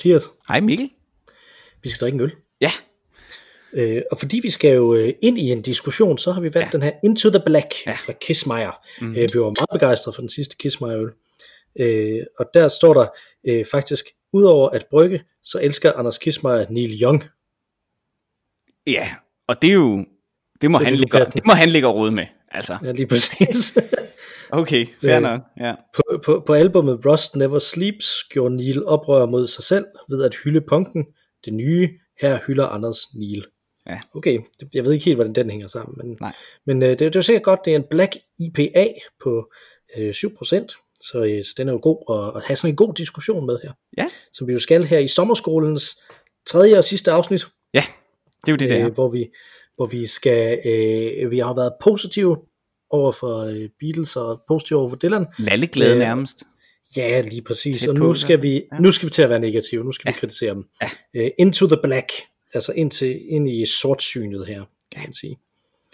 Mathias. Hej Mikkel. Vi skal drikke en øl. Ja. Øh, og fordi vi skal jo øh, ind i en diskussion, så har vi valgt ja. den her Into the Black ja. fra Kissmeyer. Mm. Øh, vi var meget begejstrede for den sidste Kissmeyer øl. Øh, og der står der øh, faktisk, udover at brygge, så elsker Anders Kissmeyer Neil Young. Ja, og det er jo, det må, det han, ligge, det må han ligge og rode med. Altså. Ja, lige præcis. okay, fair øh, nok. Ja. På, på, på albumet Rust Never Sleeps gjorde Neil oprør mod sig selv ved at hylde punken. Det nye, her hylder Anders Neil. Ja. Okay, jeg ved ikke helt, hvordan den hænger sammen. Men, Nej. men øh, det, det er jo sikkert godt, det er en Black IPA på øh, 7%, så, øh, så den er jo god at, at have sådan en god diskussion med her. Ja. Som vi jo skal her i sommerskolens tredje og sidste afsnit. Ja, det er jo det, øh, der. Hvor vi, hvor vi skal, øh, vi har været positive over for øh, Beatles og positive over for Dylan. Lalleglade øh, nærmest. Ja, lige præcis. Og nu skal, vi, ja. nu skal vi til at være negative. Nu skal ja. vi kritisere dem. Ja. Uh, into the black. Altså ind, til, ind i sortsynet her, kan man sige.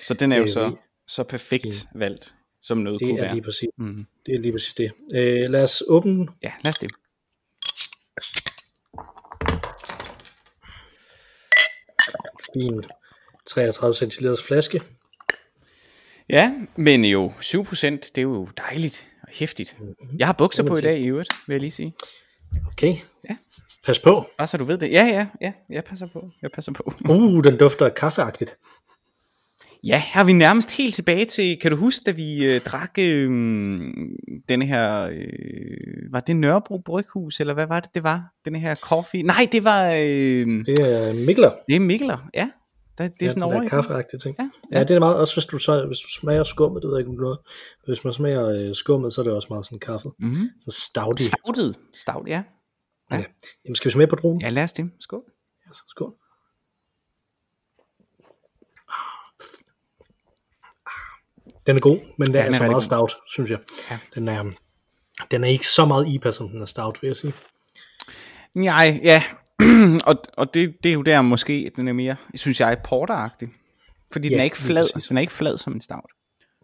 Så den er jo uh, så, så perfekt ja. valgt, som noget det kunne er være. Lige præcis, mm. Det er lige præcis det. Uh, lad os åbne. Ja, lad os det. Fin 33 cl flaske. Ja, men jo 7%, det er jo dejligt og hæftigt. Mm-hmm. Jeg har bukser på i dag i øvrigt, vil jeg lige sige. Okay. Ja. Pas på. Bare så du ved det. Ja, ja, ja, jeg passer på. Jeg passer på. Uh, den dufter kaffeagtigt. Ja, her er vi nærmest helt tilbage til, kan du huske, da vi øh, drak øh, denne her, øh, var det Nørrebro Bryghus, eller hvad var det, det var? Denne her coffee? Nej, det var... Øh, det er Mikler. Det er Mikler, ja. Det, det er ja, sådan over. Det er kaffeagtigt ting. Ja, ja. ja, det er meget, også hvis du, så, hvis du smager skummet, det ved jeg ikke om du. Hvis man smager øh, skummet, så er det også meget sådan kaffe. Mm-hmm. Så stouty. Stoutet, stout, ja. ja. ja. Jamen skal vi smage på druen? Ja, lad os det. Skål. Ja, skål. Den er god, men den ja, er, er altså meget god. stout, synes jeg. Ja. Den, er, den er ikke så meget IPA, som den er stout, vil jeg sige. Nej, ja. og og det, det er jo der måske, den er mere, synes jeg, porteragtig. Fordi ja, den er ikke flad, præcis. den er ikke flad som en stout.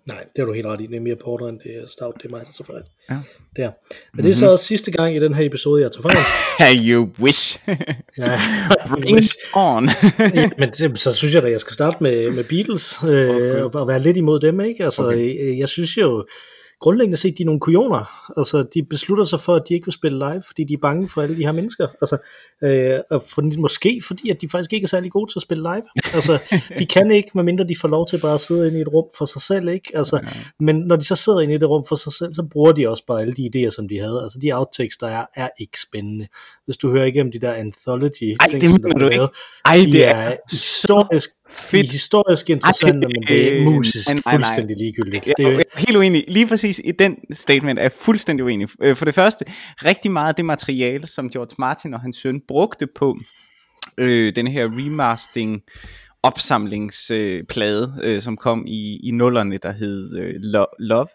Nej, det har du helt ret i. Det er mere porter, end det er stout. Det er mig, der tager fejl. Ja. Der. Men mm-hmm. det er så også sidste gang i den her episode, jeg tager fejl. you wish. ja, Bring wish. on. ja, men så synes jeg da, jeg skal starte med, med Beatles, øh, okay. og, og være lidt imod dem. ikke. Altså, okay. jeg synes jo, grundlæggende set, de er nogle kujoner. Altså, de beslutter sig for, at de ikke vil spille live, fordi de er bange for alle de her mennesker. Altså, øh, og for, måske fordi, at de faktisk ikke er særlig gode til at spille live. Altså, de kan ikke, medmindre de får lov til bare at sidde inde i et rum for sig selv, ikke? Altså, ja. men når de så sidder inde i det rum for sig selv, så bruger de også bare alle de idéer, som de havde. Altså, de outtakes, der er, er ikke spændende. Hvis du hører igennem de der anthology Ej, det mener du ikke. Ej, det er, er historisk, fedt. De historisk interessante, men det er musisk øh, fuldstændig ligegyldigt. Er, jeg er helt uenig. Lige præcis i den statement er jeg fuldstændig uenig. For det første, rigtig meget af det materiale, som George Martin og hans søn brugte på øh, den her remastering opsamlingsplade, øh, øh, som kom i, i nullerne, der hed øh, Love,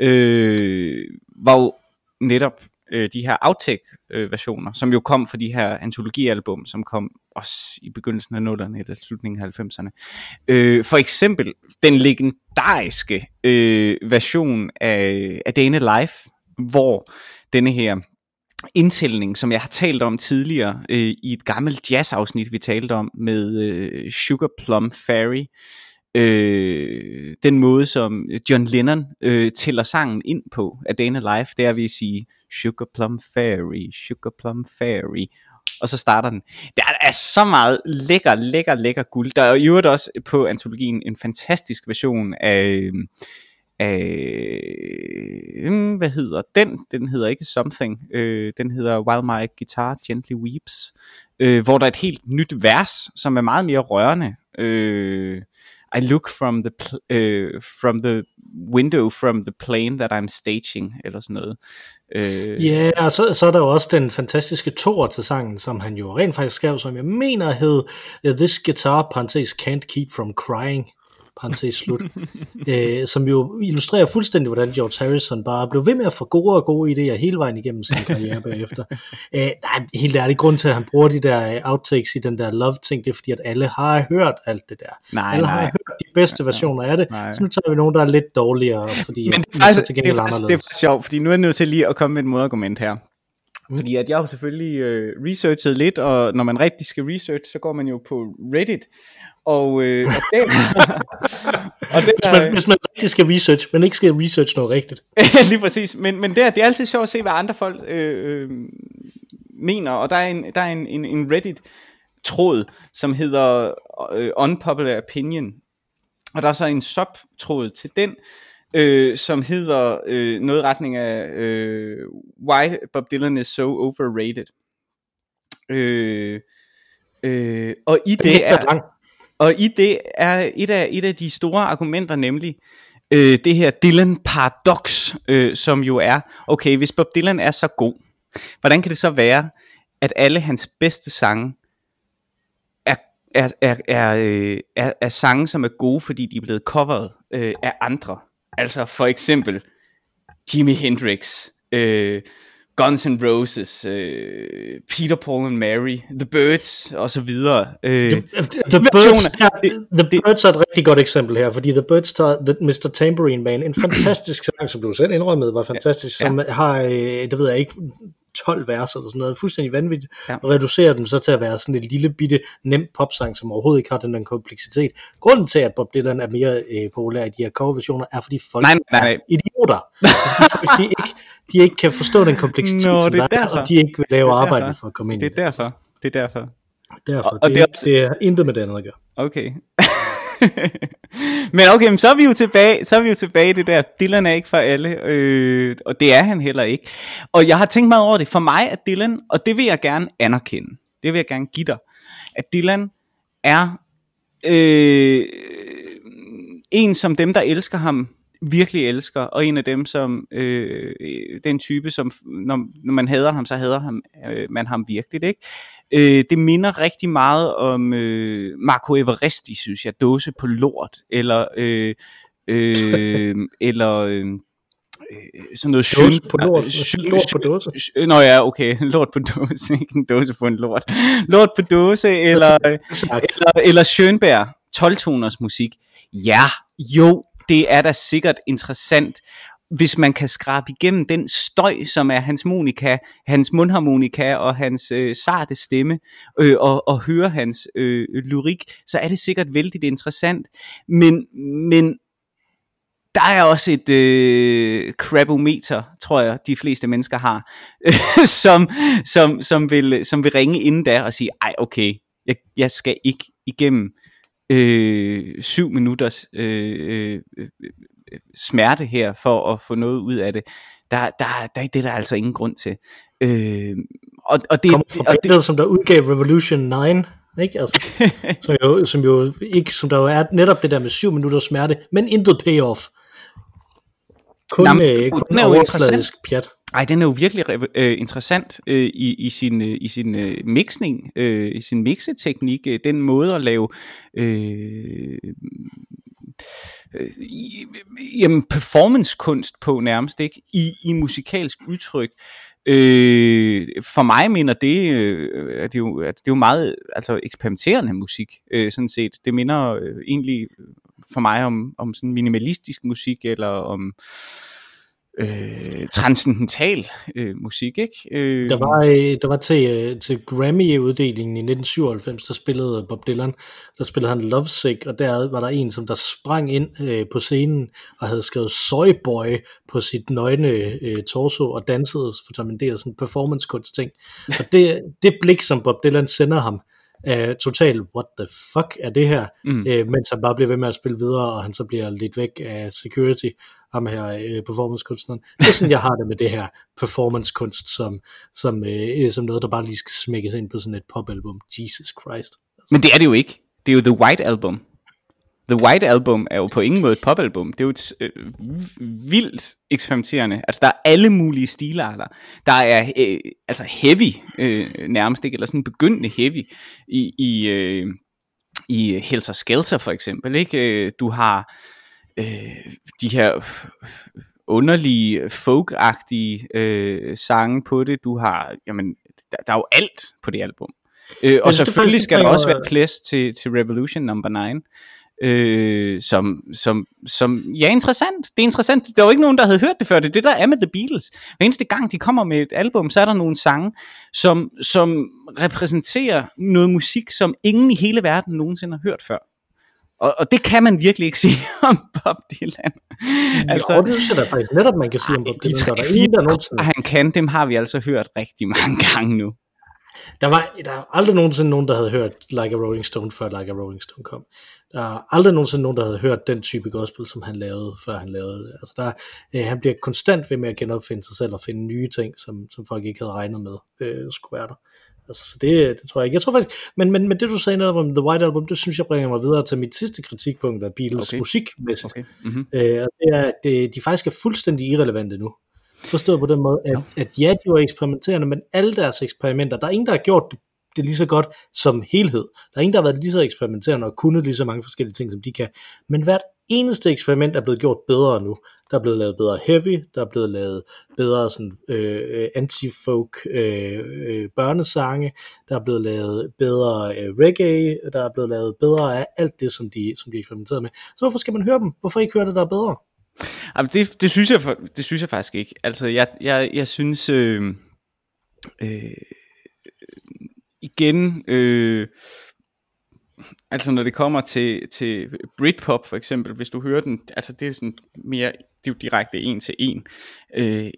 øh, var jo netop øh, de her outtake øh, versioner, som jo kom fra de her antologialbum, som kom også i begyndelsen af 0'erne eller slutningen af 90'erne. Øh, for eksempel den legendariske øh, version af, af Dane Life, hvor denne her indtælling, som jeg har talt om tidligere øh, i et gammelt jazzafsnit, vi talte om med øh, Sugar Plum Fairy, øh, den måde, som John Lennon øh, tæller sangen ind på af Dana Life, det er ved at sige Sugar Plum Fairy, Sugar Plum Fairy, og så starter den. Der er så meget lækker, lækker, lækker guld. Der er i øvrigt også på antologien en fantastisk version af, øh, af øh, hvad hedder den? Den hedder ikke Something. Øh, den hedder While My Guitar Gently Weeps, øh, hvor der er et helt nyt vers, som er meget mere rørende. Øh, i look from the uh, from the window from the plane that I'm staging eller sådan noget. Uh, ja, og så, så er der jo også den fantastiske tor til sangen, som han jo rent faktisk skrev, som jeg mener hed This Guitar, parentes, Can't Keep From Crying parentes slut, øh, som jo illustrerer fuldstændig, hvordan George Harrison bare blev ved med at få gode og gode idéer hele vejen igennem sin karriere bagefter. Øh, nej, helt ærligt, grund til, at han bruger de der outtakes i den der love-ting, det er fordi, at alle har hørt alt det der. Nej, alle nej. har hørt de bedste versioner af det, Nej. så nu tager vi nogen, der er lidt dårligere, fordi Men det er faktisk, det er, det er anderledes. faktisk sjovt, fordi nu er jeg nødt til lige at komme med et modargument her. Fordi at jeg har selvfølgelig øh, researchet lidt, og når man rigtig skal research, så går man jo på Reddit. Og, øh, og, den, og den hvis, man, hvis man rigtig skal research, men ikke skal research noget rigtigt. lige præcis. Men, men det, er, det er altid sjovt at se, hvad andre folk øh, øh, mener. Og der er en, der er en, en, en Reddit-tråd, som hedder øh, Unpopular Opinion. Og der er så en sub-tråd til den, øh, som hedder øh, noget i retning af øh, Why Bob Dylan is so overrated. Øh, øh, og i det er og i det er et af, et af de store argumenter nemlig øh, det her Dylan paradox, øh, som jo er, okay, hvis Bob Dylan er så god, hvordan kan det så være, at alle hans bedste sange er, er, er, er, øh, er, er sange, som er gode, fordi de er blevet coveret øh, af andre? Altså for eksempel Jimi Hendrix, øh, Guns N' Roses, øh, Peter Paul and Mary, The Birds og så videre. Øh, the, the, Birds, ja, the Birds er et rigtig godt eksempel her, fordi The Birds tager the, Mr. Tambourine Man, en fantastisk sang, som du selv indrømmede var fantastisk, ja. som har, øh, det ved jeg ikke, 12 vers eller sådan noget, fuldstændig vanvittigt, ja. og reducerer dem så til at være sådan et lille bitte nem popsang, som overhovedet ikke har den der kompleksitet. Grunden til, at Bob Dylan er mere øh, populær i de her coverversioner, er fordi folk nej, nej, nej. er idioter. folk, de, ikke, de ikke kan forstå den kompleksitet, Nå, som det er der, og de ikke vil lave arbejde for at komme ind det. Det er derfor. Det er derfor. Derfor. Og, og det, det, er, også... det er intet med det andet at gøre. Okay. men okay, men så er vi jo tilbage, så er vi jo tilbage i det der, Dylan er ikke for alle, øh, og det er han heller ikke. Og jeg har tænkt meget over det, for mig er Dylan, og det vil jeg gerne anerkende, det vil jeg gerne give dig, at Dylan er øh, en som dem, der elsker ham, virkelig elsker, og en af dem, som øh, den type, som når, når man hader ham, så hader ham, øh, man ham virkelig, ikke? Øh, det minder rigtig meget om øh, Marco Everesti, synes jeg, dåse på lort, eller øh, øh, eller øh, sådan noget dåse på lort, lort på dåse. Nå ja, okay, lort på dåse, ikke en dåse på en lort. Lort på dåse, eller, eller, eller Schönberg, 12-toners musik. Ja, jo, det er da sikkert interessant, hvis man kan skrabe igennem den støj, som er hans monika, hans mundharmonika og hans øh, sarte stemme, øh, og, og høre hans øh, lyrik, så er det sikkert vældig interessant. Men, men der er også et øh, crabometer, tror jeg, de fleste mennesker har, som, som, som, vil, som vil ringe inden da og sige, ej okay, jeg, jeg skal ikke igennem øh, syv minutters øh, øh, smerte her for at få noget ud af det. Der, der, der, det er der altså ingen grund til. Øh, og, og det, Kommer fra og det, som der udgav Revolution 9, ikke? Altså, som, jo, som jo ikke, som der jo er netop det der med syv minutters smerte, men intet payoff. Kun, Jamen, øh, kun overfladisk pjat. Ej, den er jo virkelig øh, interessant øh, i, i sin, øh, i sin øh, mixning, øh, i sin mixeteknik, øh, den måde at lave øh, øh, jamen performancekunst på nærmest, ikke? I, i musikalsk udtryk. Øh, for mig mener det, øh, at det, jo, at det er jo meget altså, eksperimenterende musik, øh, sådan set. Det minder øh, egentlig for mig om, om sådan minimalistisk musik, eller om øh, øh, transcendental øh, musik, ikke? Øh, der var, øh, der var til, øh, til Grammy-uddelingen i 1997, der spillede Bob Dylan, der spillede han Lovesick, og der var der en, som der sprang ind øh, på scenen og havde skrevet Soy Boy på sit nøgne øh, torso og dansede, for som en del af sådan en performance-kunst ting. Og det, det blik, som Bob Dylan sender ham, uh, total, what the fuck er det her, mm. uh, mens han bare bliver ved med at spille videre, og han så bliver lidt væk af security, ham her uh, performancekunstneren. Det er sådan, jeg har det med det her performancekunst, som, som, uh, som noget, der bare lige skal smækkes ind på sådan et popalbum. Jesus Christ. Men det er det jo ikke. Det er jo The White Album. The White Album er jo på ingen måde et popalbum. Det er jo et øh, vildt eksperimenterende. Altså der er alle mulige stilarter. Der er øh, altså heavy øh, nærmest ikke, eller sådan begyndende heavy i, i, øh, i Helter Skelter for eksempel. Ikke? Øh, du har øh, de her underlige folkagtige øh, sange på det. Du har, jamen, der, der er jo alt på det album. Øh, og selvfølgelig skal der også være plads til, til Revolution number 9. øh, som, som, som, ja, interessant. Det er interessant. Der var ikke nogen, der havde hørt det før. Det er det, der er med The Beatles. Hver eneste gang, de kommer med et album, så er der nogle sange, som, som repræsenterer noget musik, som ingen i hele verden nogensinde har hørt før. Og, og det kan man virkelig ikke sige om Bob Dylan. altså, jo, det synes jeg da faktisk netop, man kan sige om Bob Dylan. De tre, der er ingen, der nogensinde... han kan, dem har vi altså hørt rigtig mange gange nu. Der var der er aldrig nogensinde nogen, der havde hørt Like a Rolling Stone, før Like a Rolling Stone kom. Der er aldrig nogensinde nogen, der havde hørt den type gospel, som han lavede, før han lavede det. Altså der, øh, han bliver konstant ved med at genopfinde sig selv og finde nye ting, som, som folk ikke havde regnet med øh, skulle være der. Altså, så det, det tror jeg ikke. Jeg tror faktisk, men, men, men det du sagde netop om The White Album, det synes jeg bringer mig videre til mit sidste kritikpunkt af Beatles okay. musikmæssigt. Okay. Mm-hmm. Øh, det er, at det, de faktisk er fuldstændig irrelevante nu. Forstået på den måde, at, ja. at ja, de var eksperimenterende, men alle deres eksperimenter, der er ingen, der har gjort det, det lige så godt som helhed. Der er ingen, der har været lige så eksperimenterende og kunnet lige så mange forskellige ting, som de kan. Men hvert eneste eksperiment er blevet gjort bedre nu. Der er blevet lavet bedre heavy, der er blevet lavet bedre sådan, øh, anti-folk øh, øh, børnesange, der er blevet lavet bedre øh, reggae, der er blevet lavet bedre af alt det, som de, som de eksperimenterede med. Så hvorfor skal man høre dem? Hvorfor ikke høre det, der er bedre? Jamen, det, det, synes jeg, det synes jeg faktisk ikke. Altså, jeg, jeg, jeg synes... Øh, øh, igen... Øh, altså når det kommer til, til Britpop for eksempel, hvis du hører den, altså det er sådan mere, det er jo direkte en til en. Øh,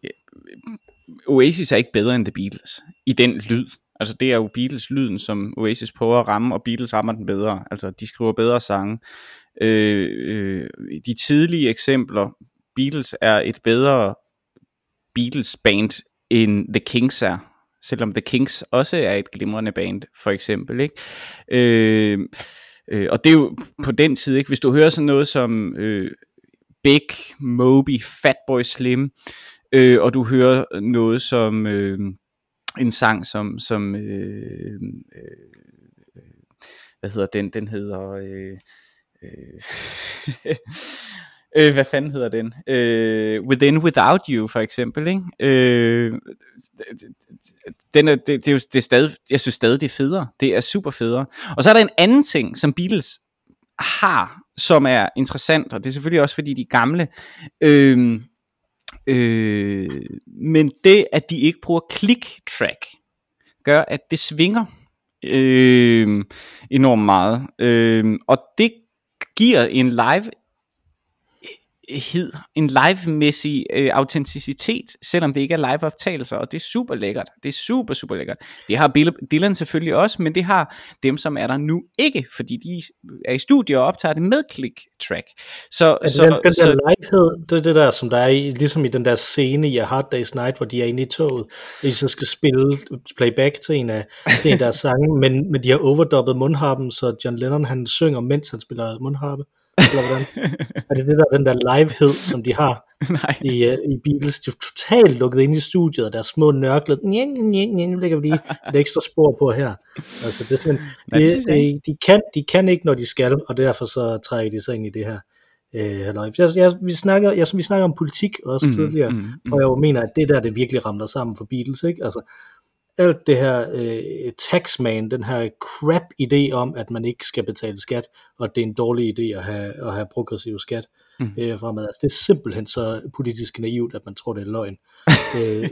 Oasis er ikke bedre end The Beatles i den lyd. Altså det er jo Beatles lyden, som Oasis prøver at ramme, og Beatles rammer den bedre. Altså de skriver bedre sange. Øh, øh, de tidlige eksempler, Beatles er et bedre Beatles band end The Kings er, selvom The Kings også er et glimrende band, for eksempel. Ikke? Øh, øh, og det er jo på den tid, ikke? hvis du hører sådan noget som øh, Big, Moby, Fatboy Slim, øh, og du hører noget som øh, en sang som, som øh, øh, hvad hedder den, den hedder... Øh, øh, øh, hvad fanden hedder den? Øh, Within Without You for eksempel, ikke? Øh, den er, det, det, er jo, det er stadig, jeg synes stadig det er federe. Det er super federe. Og så er der en anden ting, som Beatles har, som er interessant, og det er selvfølgelig også fordi de er gamle. Øh, øh, men det, at de ikke bruger click track, gør, at det svinger øh, enormt meget. Øh, og det giver en live hed, en live-mæssig øh, autenticitet, selvom det ikke er live-optagelser, og det er super lækkert. Det er super, super lækkert. Det har Bill, Dylan selvfølgelig også, men det har dem, som er der nu ikke, fordi de er i studiet og optager det med click-track. Så, altså, så, den, den så, der livehed, det er det der, som der er i, ligesom i den der scene i A Hard Day's Night, hvor de er inde i toget, og de så skal spille playback til en af, til en af deres sange, men, men de har overdubbet mundharpen, så John Lennon han synger, mens han spiller mundharpe. Eller hvordan? er det det der, den der livehed, som de har Nej. I, uh, i Beatles? De er totalt lukket ind i studiet, og der er små nørklet. Nj, nj, nj, nu lægger vi lige et ekstra spor på her. Altså, det er det, det, de, kan, de kan ikke, når de skal, og derfor så trækker de sig ind i det her. Øh, jeg, jeg, vi, snakker, jeg, vi snakker om politik også mm, tidligere, mm, mm. og jeg mener, at det der, det virkelig ramler sammen for Beatles, ikke? Altså, alt det her øh, taxman, den her crap idé om, at man ikke skal betale skat, og at det er en dårlig idé at have, at have progressiv skat mm. øh, fremad. Altså, det er simpelthen så politisk naivt, at man tror, det er løgn. øh,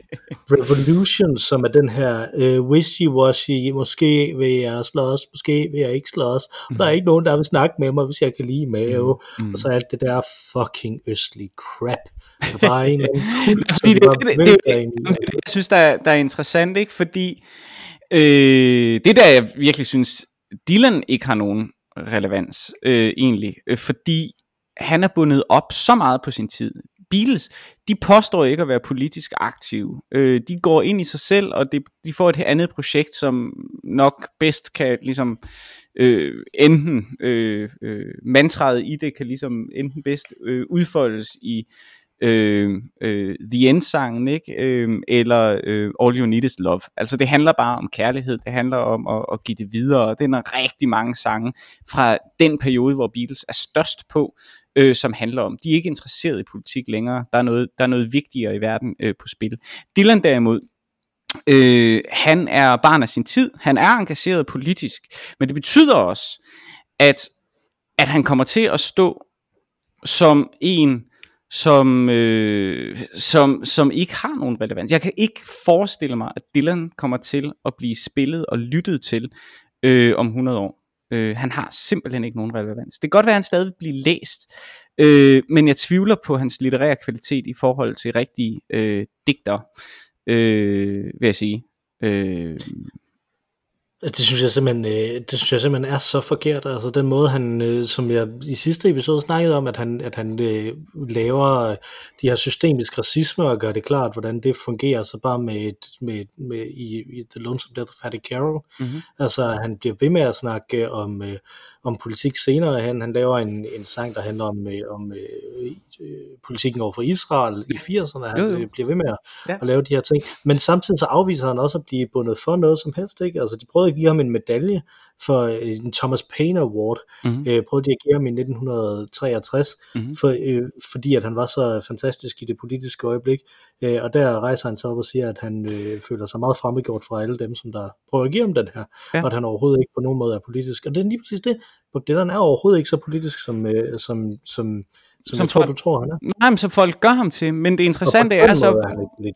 Revolution, som er den her øh, wishy-washy, måske vil jeg slås, måske vil jeg ikke slås, mm. der er ikke nogen, der vil snakke med mig, hvis jeg kan lide mave, mm. Mm. og så alt det der fucking østlige crap. Der er bare en kult, det, det, det, det, det, det, jeg synes, der er, der er interessant, ikke? fordi øh, det der, jeg virkelig synes, Dylan ikke har nogen relevans, øh, egentlig, øh, fordi han er bundet op så meget på sin tid. Beatles, de påstår ikke at være politisk aktive. Øh, de går ind i sig selv, og de, de får et andet projekt, som nok bedst kan ligesom øh, enten øh, øh, mantraet i det kan ligesom enten bedst øh, udfoldes i øh, øh, The End-sangen, ikke? Øh, eller øh, All You Need Is Love. Altså det handler bare om kærlighed, det handler om at, at give det videre, og det er rigtig mange sange fra den periode, hvor Beatles er størst på, øh, som handler om, de er ikke interesseret i politik længere, der er noget, der er noget vigtigere i verden øh, på spil. Dylan derimod, øh, han er barn af sin tid, han er engageret politisk, men det betyder også, at at han kommer til at stå som en, som, øh, som, som ikke har nogen relevans. Jeg kan ikke forestille mig, at Dylan kommer til at blive spillet og lyttet til øh, om 100 år. Øh, han har simpelthen ikke nogen relevans. Det kan godt være, at han stadig bliver læst, øh, men jeg tvivler på hans litterære kvalitet i forhold til rigtige øh, digter, øh, vil jeg sige. Øh, det synes jeg simpelthen, øh, det synes jeg simpelthen er så forkert. Altså den måde, han, øh, som jeg i sidste episode snakkede om, at han, at han øh, laver de her systemisk racisme og gør det klart, hvordan det fungerer, så bare med, med, med i, i The Lonesome Death of Hattie Carroll. Mm-hmm. Altså han bliver ved med at snakke om, om politik senere hen. Han laver en, en sang, der handler om, om politikken over for Israel i 80'erne. Han jo, jo. bliver ved med at, ja. at lave de her ting. Men samtidig så afviser han også at blive bundet for noget som helst. Ikke? Altså de prøvede at give ham en medalje for øh, en Thomas Paine Award. Mm-hmm. Øh, prøvede de at give ham i 1963, mm-hmm. for, øh, fordi at han var så fantastisk i det politiske øjeblik. Øh, og der rejser han sig op og siger, at han øh, føler sig meget fremmedgjort fra alle dem, som der prøver at give ham den her. Ja. Og at han overhovedet ikke på nogen måde er politisk. Og det er lige præcis det. Bob Dylan er overhovedet ikke så politisk, som, øh, som, som som, som jeg tror, folk, du tror, han er. Nej, men som folk gør ham til. Men det interessante er så... Er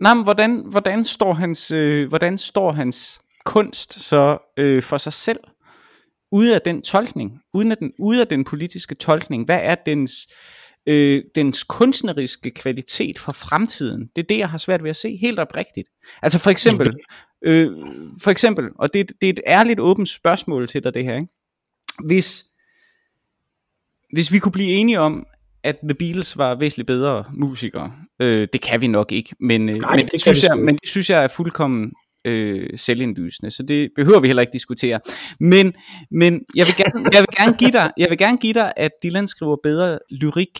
nej, men hvordan, hvordan, står hans, øh, hvordan står hans kunst så øh, for sig selv? Ude af den tolkning, uden af den, ude af den politiske tolkning, hvad er dens, øh, dens kunstneriske kvalitet for fremtiden? Det er det, jeg har svært ved at se, helt oprigtigt. Altså for eksempel, øh, for eksempel, og det, det er et ærligt åbent spørgsmål til dig det her, ikke? Hvis, hvis vi kunne blive enige om, at The Beatles var væsentligt bedre musikere, øh, det kan vi nok ikke, men, øh, Nej, men, det, det synes jeg, men det synes jeg er fuldkommen øh, selvindlysende, så det behøver vi heller ikke diskutere. Men, men jeg, vil gerne, jeg, vil gerne give dig, jeg vil gerne give dig, at Dylan skriver bedre lyrik,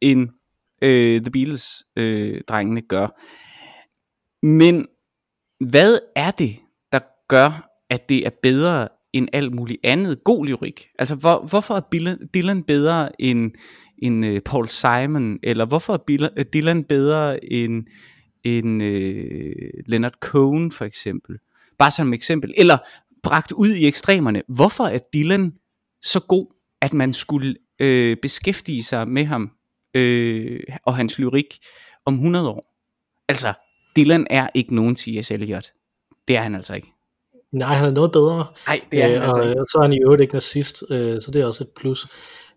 end øh, The Beatles-drengene øh, gør. Men hvad er det, der gør, at det er bedre end alt muligt andet god lyrik. Altså, hvor, hvorfor er Dylan bedre end, end uh, Paul Simon, eller hvorfor er Dylan bedre end, end uh, Leonard Cohen, for eksempel? Bare som eksempel. Eller bragt ud i ekstremerne. Hvorfor er Dylan så god, at man skulle uh, beskæftige sig med ham uh, og hans lyrik om 100 år? Altså, Dylan er ikke nogen T.S. Eliot. Det er han altså ikke. Nej, han er noget bedre. Nej, det er han øh, altså. Og så er han i øvrigt ikke nazist, øh, så det er også et plus.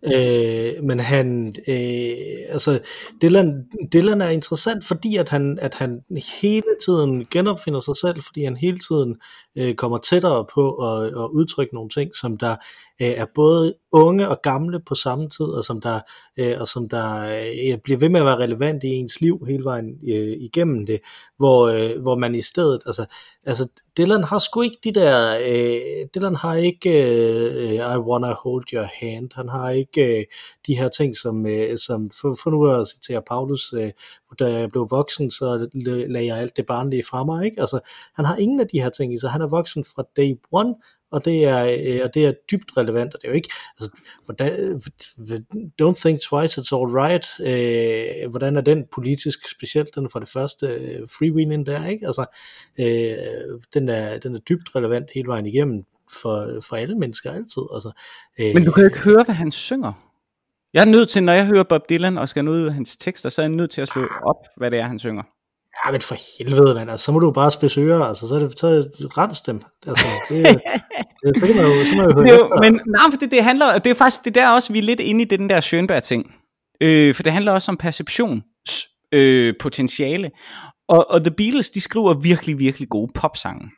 Øh, men han, øh, altså Dylan, Dylan er interessant, fordi at han, at han hele tiden genopfinder sig selv, fordi han hele tiden øh, kommer tættere på at, at udtrykke nogle ting, som der øh, er både unge og gamle på samme tid, og som der, øh, og som der øh, bliver ved med at være relevant i ens liv hele vejen øh, igennem det, hvor, øh, hvor man i stedet, altså, altså Dylan har sgu ikke de der, øh, Dylan har ikke øh, I wanna hold your hand, han har ikke øh, de her ting, som, øh, som for, for nu at citere Paulus, øh, da jeg blev voksen, så lagde jeg alt det barnlige fra mig, ikke? Altså, han har ingen af de her ting i sig, han er voksen fra day one, og det er, øh, og det er dybt relevant, og det er jo ikke, altså, hvordan, don't think twice, it's all right, øh, hvordan er den politisk specielt, den for det første øh, freewheeling der, ikke, altså, øh, den, er, den er dybt relevant hele vejen igennem, for, for alle mennesker altid, altså. Øh, Men du kan jo ikke høre, hvad han synger. Jeg er nødt til, når jeg hører Bob Dylan og skal nå ud af hans tekster, så er jeg nødt til at slå op, hvad det er, han synger. Ja, men for helvede, mand. Altså, så må du bare spidse ører, altså, så er det, så rens dem. Altså, det, det, så kan man jo, så man jo høre jo, Men nej, for det, det handler, det er faktisk, det der også, vi er lidt inde i den der Schönberg-ting. Øh, for det handler også om perception, øh, potentiale. Og, og The Beatles, de skriver virkelig, virkelig gode popsange.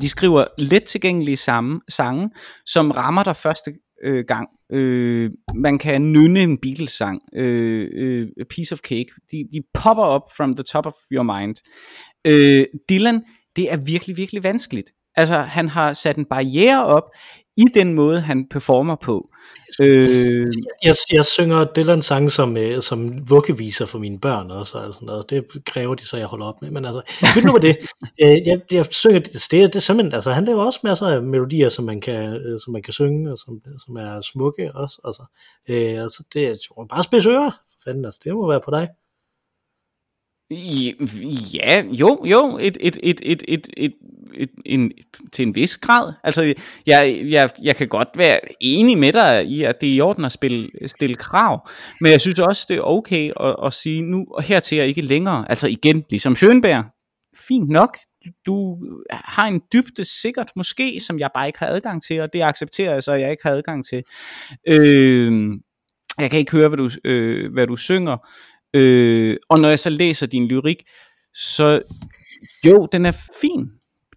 De skriver let tilgængelige samme, sange, som rammer dig første øh, gang. Øh, man kan nynne en Beatles-sang, øh, øh, A Piece of Cake. De, de popper op from the top of your mind. Øh, Dylan, det er virkelig, virkelig vanskeligt. Altså, han har sat en barriere op i den måde, han performer på. Øh... Jeg, jeg synger Dylan sang som, øh, som vuggeviser for mine børn også, og sådan noget. det kræver de så, jeg holder op med. Men altså, jeg nu med det. Øh, jeg, jeg synger det, det, det er simpelthen, altså han laver også masser af melodier, som man kan, øh, som man kan synge, og som, som er smukke også. Altså, øh, altså det er bare spids ører, for fanden, altså, det må være på dig. Ja, jo, jo, et, et, et, et, et, et et, en, til en vis grad. Altså, jeg, jeg, jeg kan godt være enig med dig i, at det er i orden at spille, stille krav, men jeg synes også, det er okay at, at sige, nu og hertil er ikke længere. Altså igen, ligesom Schönberg, fint nok, du har en dybde sikkert måske, som jeg bare ikke har adgang til, og det accepterer jeg så, at jeg ikke har adgang til. Øh, jeg kan ikke høre, hvad du, øh, hvad du synger, øh, og når jeg så læser din lyrik, så jo, den er fin.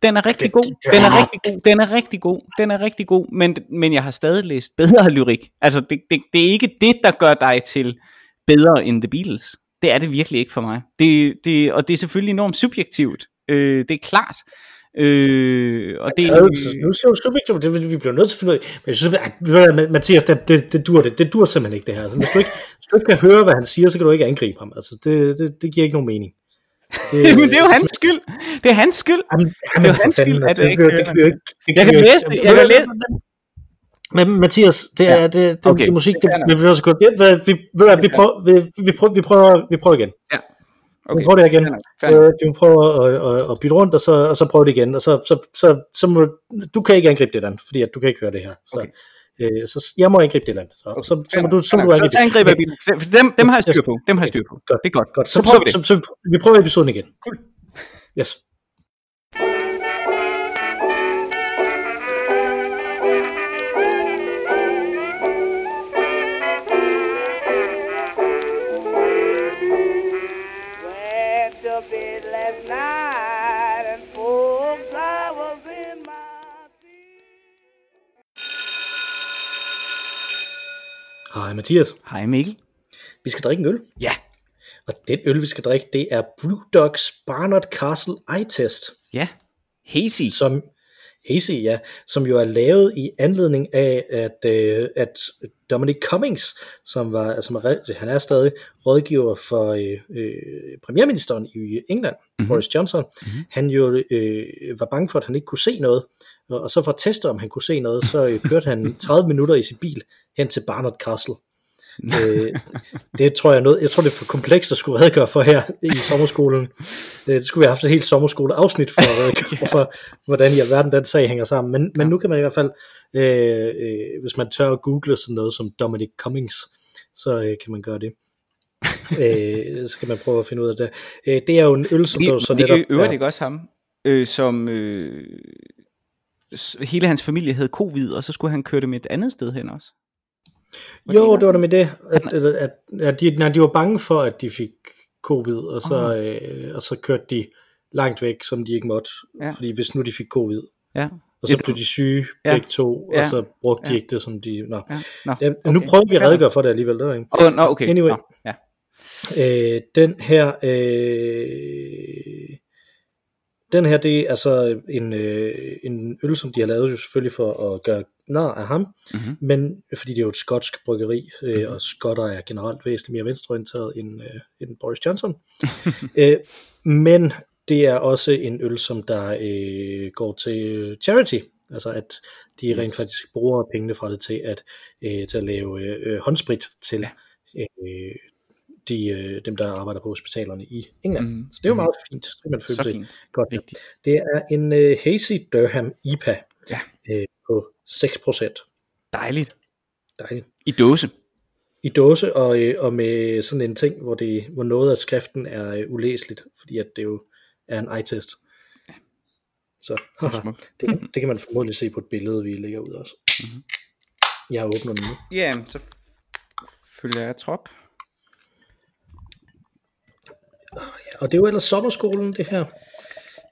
Den er rigtig god. Den er rigtig god. Den er rigtig god. Den er rigtig god. Men, men jeg har stadig læst bedre lyrik. Altså, det, det, det er ikke det, der gør dig til bedre end The Beatles. Det er det virkelig ikke for mig. Det, det, og det er selvfølgelig enormt subjektivt. Øh, det er klart. Øh, og det, altså, nu ser du subjektivt, det, vi bliver nødt til at finde ud af. Men jeg synes, at, Mathias, det, det, det, dur, det, det dur simpelthen ikke det her. Altså, hvis, du ikke, du ikke kan høre, hvad han siger, så kan du ikke angribe ham. Altså, det, det, det giver ikke nogen mening. Det, Men det er jo hans skyld. Det er hans skyld. Jamen, jamen, det er jo hans skyld, at det ikke... Jeg kan læse det. Jeg kan læse men Mathias, det er, ja. det, det, okay. det musik, det, det bliver så godt. Vi, vi, vi, vi, prøver, vi, vi, prøver, vi, prøver, vi prøver igen. Ja. Okay. Vi prøver det igen. Øh, vi prøver at, at, at bytte rundt, og så, og så prøver det igen. Og så, så, så, så må, du kan ikke angribe det land, fordi at du kan ikke høre det her. Så, okay. Øh, så jeg må angribe det land. Så, okay. så, så, så må du, så må du angribe så angriber det. Dem, dem har jeg styr på. Dem har jeg styr på. Godt. Det er godt. godt. Så, så, prøver vi det. Så, så, vi prøver episoden igen. Cool. Yes. Hej Mathias. Hej Mikkel. Vi skal drikke en øl. Ja. Og den øl, vi skal drikke, det er Blue Dogs Barnard Castle Eye Test. Ja. Hazy. Som, Hazy, ja. Som jo er lavet i anledning af, at, øh, at Dominic Cummings, som, var, som er, han er stadig rådgiver for øh, øh, premierministeren i England, mm-hmm. Boris Johnson, mm-hmm. han jo øh, var bange for, at han ikke kunne se noget. Og så for at teste, om han kunne se noget, så øh, kørte han 30 minutter i sin bil hen til Barnard Castle. øh, det tror jeg noget, jeg tror det er for komplekst at skulle redegøre for her i sommerskolen. Øh, det skulle vi have haft et helt sommerskoleafsnit for at redegøre for, hvordan i alverden den sag hænger sammen. Men, men nu kan man i hvert fald, øh, øh, hvis man tør at google sådan noget som Dominic Cummings, så øh, kan man gøre det. øh, så kan man prøve at finde ud af det. Øh, det er jo en øl, som det, så netop... Det øver det ikke også ham, øh, som... Øh hele hans familie havde covid, og så skulle han køre det med et andet sted hen også. Var jo, det, var det med det, at, at, at, at de, nej, de var bange for, at de fik covid, og så, uh-huh. øh, og så kørte de langt væk, som de ikke måtte, ja. fordi hvis nu de fik covid, ja. og så blev de syge ja. begge to, ja. og så brugte ja. de ikke det, som de... Nå. Ja. Nå, okay. Nu prøver vi at redegøre for det alligevel, der, ikke? Oh, no, okay. Anyway, no. ja. øh, den her... Øh, den her, det er altså en, øh, en øl, som de har lavet jo selvfølgelig for at gøre nar af ham, mm-hmm. men fordi det er jo et skotsk bryggeri, øh, mm-hmm. og skotter er generelt væsentligt mere venstreorienteret end, øh, end Boris Johnson. øh, men det er også en øl, som der øh, går til charity, altså at de rent faktisk bruger pengene fra det til at, øh, til at lave øh, håndsprit til ja. øh, de, øh, dem, der arbejder på hospitalerne i England. Mm. Så det er jo meget fint. Det man føle sig godt. Vigtigt. Det er en øh, Hazy Durham IPA ja. øh, på 6%. Dejligt. Dejligt. I dåse. I dåse, og, øh, og med sådan en ting, hvor, det, hvor noget af skriften er øh, ulæseligt, fordi at det jo er en eye-test. Ja. Så haha, det, det kan man formodentlig se på et billede, vi lægger ud også. Mm-hmm. Jeg åbner den nu. Ja, så følger jeg trop. Og det er jo ellers sommerskolen, det her.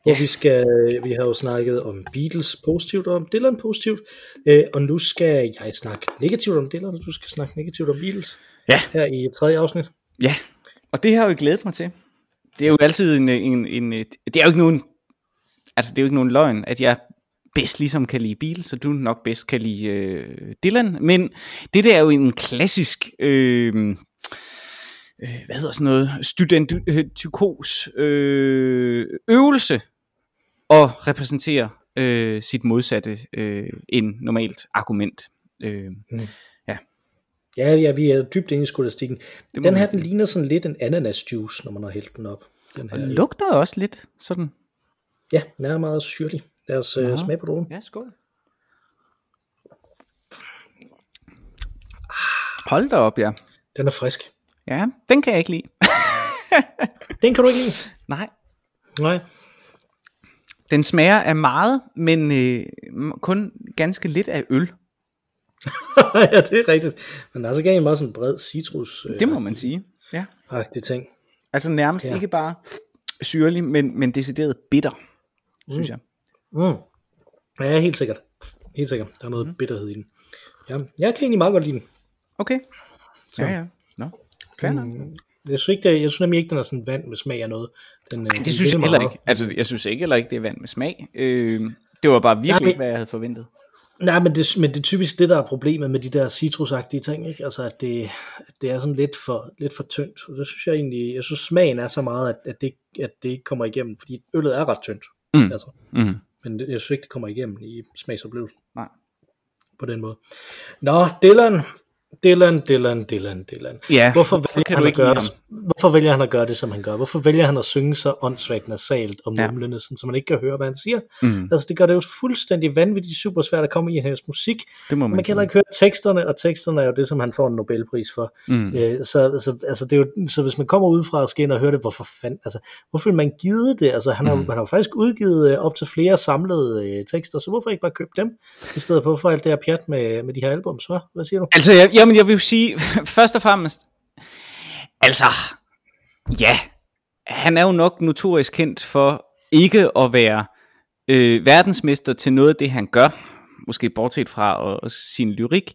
Hvor ja. vi skal, vi har jo snakket om Beatles positivt og om Dylan positivt, øh, og nu skal jeg snakke negativt om Dylan, og du skal snakke negativt om Beatles. Ja. Her i tredje afsnit. Ja, og det har jeg jo glædet mig til. Det er jo altid en, en, en, det er jo ikke nogen, altså det er jo ikke nogen løgn, at jeg bedst ligesom kan lide Beatles, og du nok bedst kan lide øh, Dylan, men det der er jo en klassisk øh, øh, hvad hedder sådan noget, studentikos øh, øvelse at repræsentere øh, sit modsatte øh, end normalt argument. Øh, mm. Ja. Ja, ja, vi er dybt inde i skolastikken. Den her, den ligner sådan lidt en ananas juice, når man har hældt den op. Den her. Og lugter også lidt sådan. Ja, den er meget syrlig. Lad os uh, smage på dronen. Ja, skål. Hold da op, ja. Den er frisk. Ja, den kan jeg ikke lide. Den kan du ikke lide? Nej. Nej. Den smager af meget, men øh, kun ganske lidt af øl. ja, det er rigtigt. Men der er så gav en meget sådan bred citrus. Det må man sige. Ja. Agtig ting. Altså nærmest ja. ikke bare syrlig, men, men decideret bitter, synes jeg. Mm. Ja, helt sikkert. Helt sikkert. Der er noget mm. bitterhed i den. Ja, jeg kan egentlig meget godt lide den. Okay. Så. Ja, ja. Nok. Mm, jeg synes, ikke, det, jeg synes nemlig ikke, den er sådan vand med smag af noget. Den, Nej, det synes jeg heller ikke. Altså, jeg synes ikke heller ikke, det er vand med smag. Øh, det var bare virkelig Nej, ikke, hvad jeg havde forventet. Nej, men det, men det er typisk det, der er problemet med de der citrusagtige ting, ikke? Altså, at det, det er sådan lidt for, lidt for tyndt. Og det synes jeg egentlig, jeg synes smagen er så meget, at, at, det, at det ikke kommer igennem, fordi øllet er ret tyndt. Mm. Altså. Mm. Men det, jeg synes ikke, det kommer igennem i smagsoplevelsen. Nej. På den måde. Nå, Dylan, Dylan, Dylan, Dylan, Dylan. Ja, hvorfor, hvorfor, vælger han at gøre det, hvorfor vælger han at gøre det, som han gør? Hvorfor vælger han at synge så åndssvagt nasalt og mumlende, ja. sådan, så man ikke kan høre, hvad han siger? Mm. Altså, det gør det jo fuldstændig vanvittigt super svært at komme i hans musik. Det må man, man kan heller ikke høre teksterne, og teksterne er jo det, som han får en Nobelpris for. Mm. Øh, så, så, altså, det er jo, så hvis man kommer udefra og skal ind og høre det, hvorfor fanden, altså, hvorfor vil man give det? Altså, han har, mm. han har faktisk udgivet øh, op til flere samlede øh, tekster, så hvorfor ikke bare købe dem, i stedet for, for alt det her pjat med, med de her albums, hva? Hvad siger du? Altså, jeg, jamen, jeg vil jo sige, først og fremmest, altså, ja, han er jo nok notorisk kendt for ikke at være øh, verdensmester til noget af det, han gør, måske bortset fra og sin lyrik,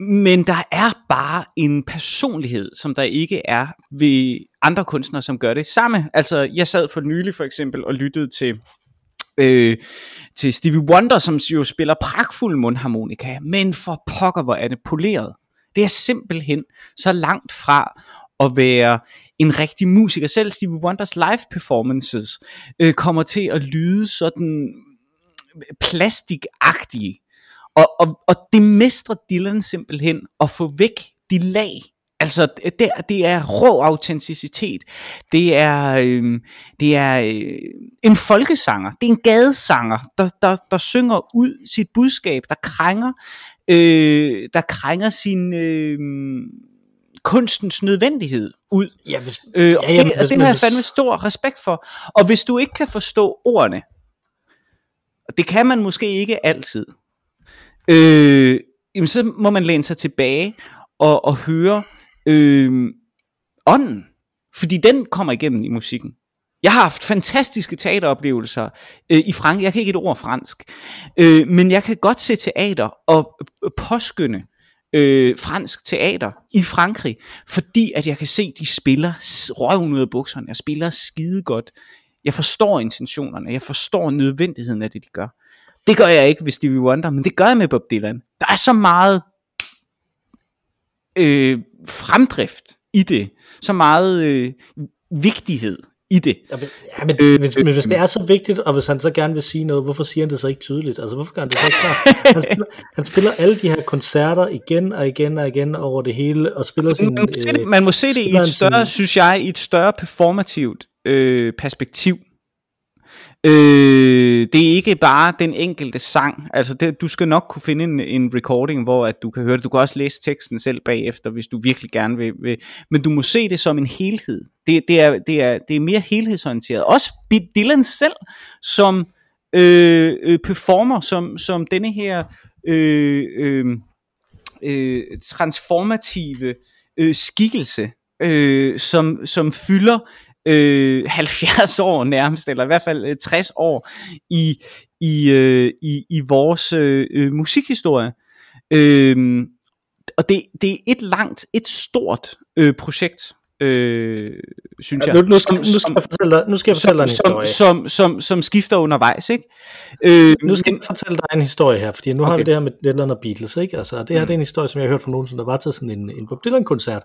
men der er bare en personlighed, som der ikke er ved andre kunstnere, som gør det samme. Altså, jeg sad for nylig for eksempel og lyttede til øh, til Stevie Wonder, som jo spiller pragtfuld mundharmonika, men for pokker, hvor er det poleret. Det er simpelthen så langt fra at være en rigtig musiker. Selv Stevie Wonders live performances øh, kommer til at lyde sådan plastikagtige. Og, og, og det mestrer Dylan simpelthen at få væk de lag. Altså, det, det er rå autenticitet. Det er, øh, det er øh, en folkesanger. Det er en gadesanger, der, der, der synger ud sit budskab, der krænger øh, der krænger sin øh, kunstens nødvendighed ud. Ja, hvis, øh, og ja, ja, det, hvis, det har jeg fandme stor respekt for. Og hvis du ikke kan forstå ordene, det kan man måske ikke altid, øh, jamen så må man læne sig tilbage og, og høre øh, ånden. Fordi den kommer igennem i musikken. Jeg har haft fantastiske teateroplevelser øh, i Frankrig. Jeg kan ikke et ord fransk. Øh, men jeg kan godt se teater og påskynde øh, fransk teater i Frankrig, fordi at jeg kan se, de spiller røven ud af bukserne. Jeg spiller skide godt. Jeg forstår intentionerne. Jeg forstår nødvendigheden af det, de gør. Det gør jeg ikke ved Stevie Wonder, men det gør jeg med Bob Dylan. Der er så meget øh, fremdrift i det. Så meget øh, vigtighed i det. Ja, men, øh, hvis, men hvis det er så vigtigt, og hvis han så gerne vil sige noget, hvorfor siger han det så ikke tydeligt? Altså, hvorfor gør han det så ikke klart? Han spiller, han spiller alle de her koncerter igen og igen og igen over det hele, og spiller sin... Man må se det, man må se det i et større, sin... synes jeg, i et større performativt øh, perspektiv. Øh, det er ikke bare den enkelte sang. Altså det, du skal nok kunne finde en, en recording, hvor at du kan høre det. Du kan også læse teksten selv bagefter, hvis du virkelig gerne vil. vil. Men du må se det som en helhed. Det, det, er, det, er, det er mere helhedsorienteret. Også Dylan selv som øh, øh, performer, som, som denne her øh, øh, øh, transformative øh, skikkelse, øh, som, som fylder øh, 70 år nærmest, eller i hvert fald øh, 60 år i, i, øh, i, i vores øh, øh musikhistorie. Øh, og det, det er et langt, et stort øh, projekt, øh, synes ja, jeg. Nu, nu, skal, som, nu, skal jeg fortælle dig, nu skal jeg fortælle dig en historie. Som, som, som, som skifter undervejs, ikke? Øh, nu skal jeg fortælle dig en historie her, fordi nu okay. har vi det her med Dylan og Beatles, ikke? Altså, det her mm. det er en historie, som jeg har hørt fra nogen, som der var til sådan en, en Bob Dylan-koncert,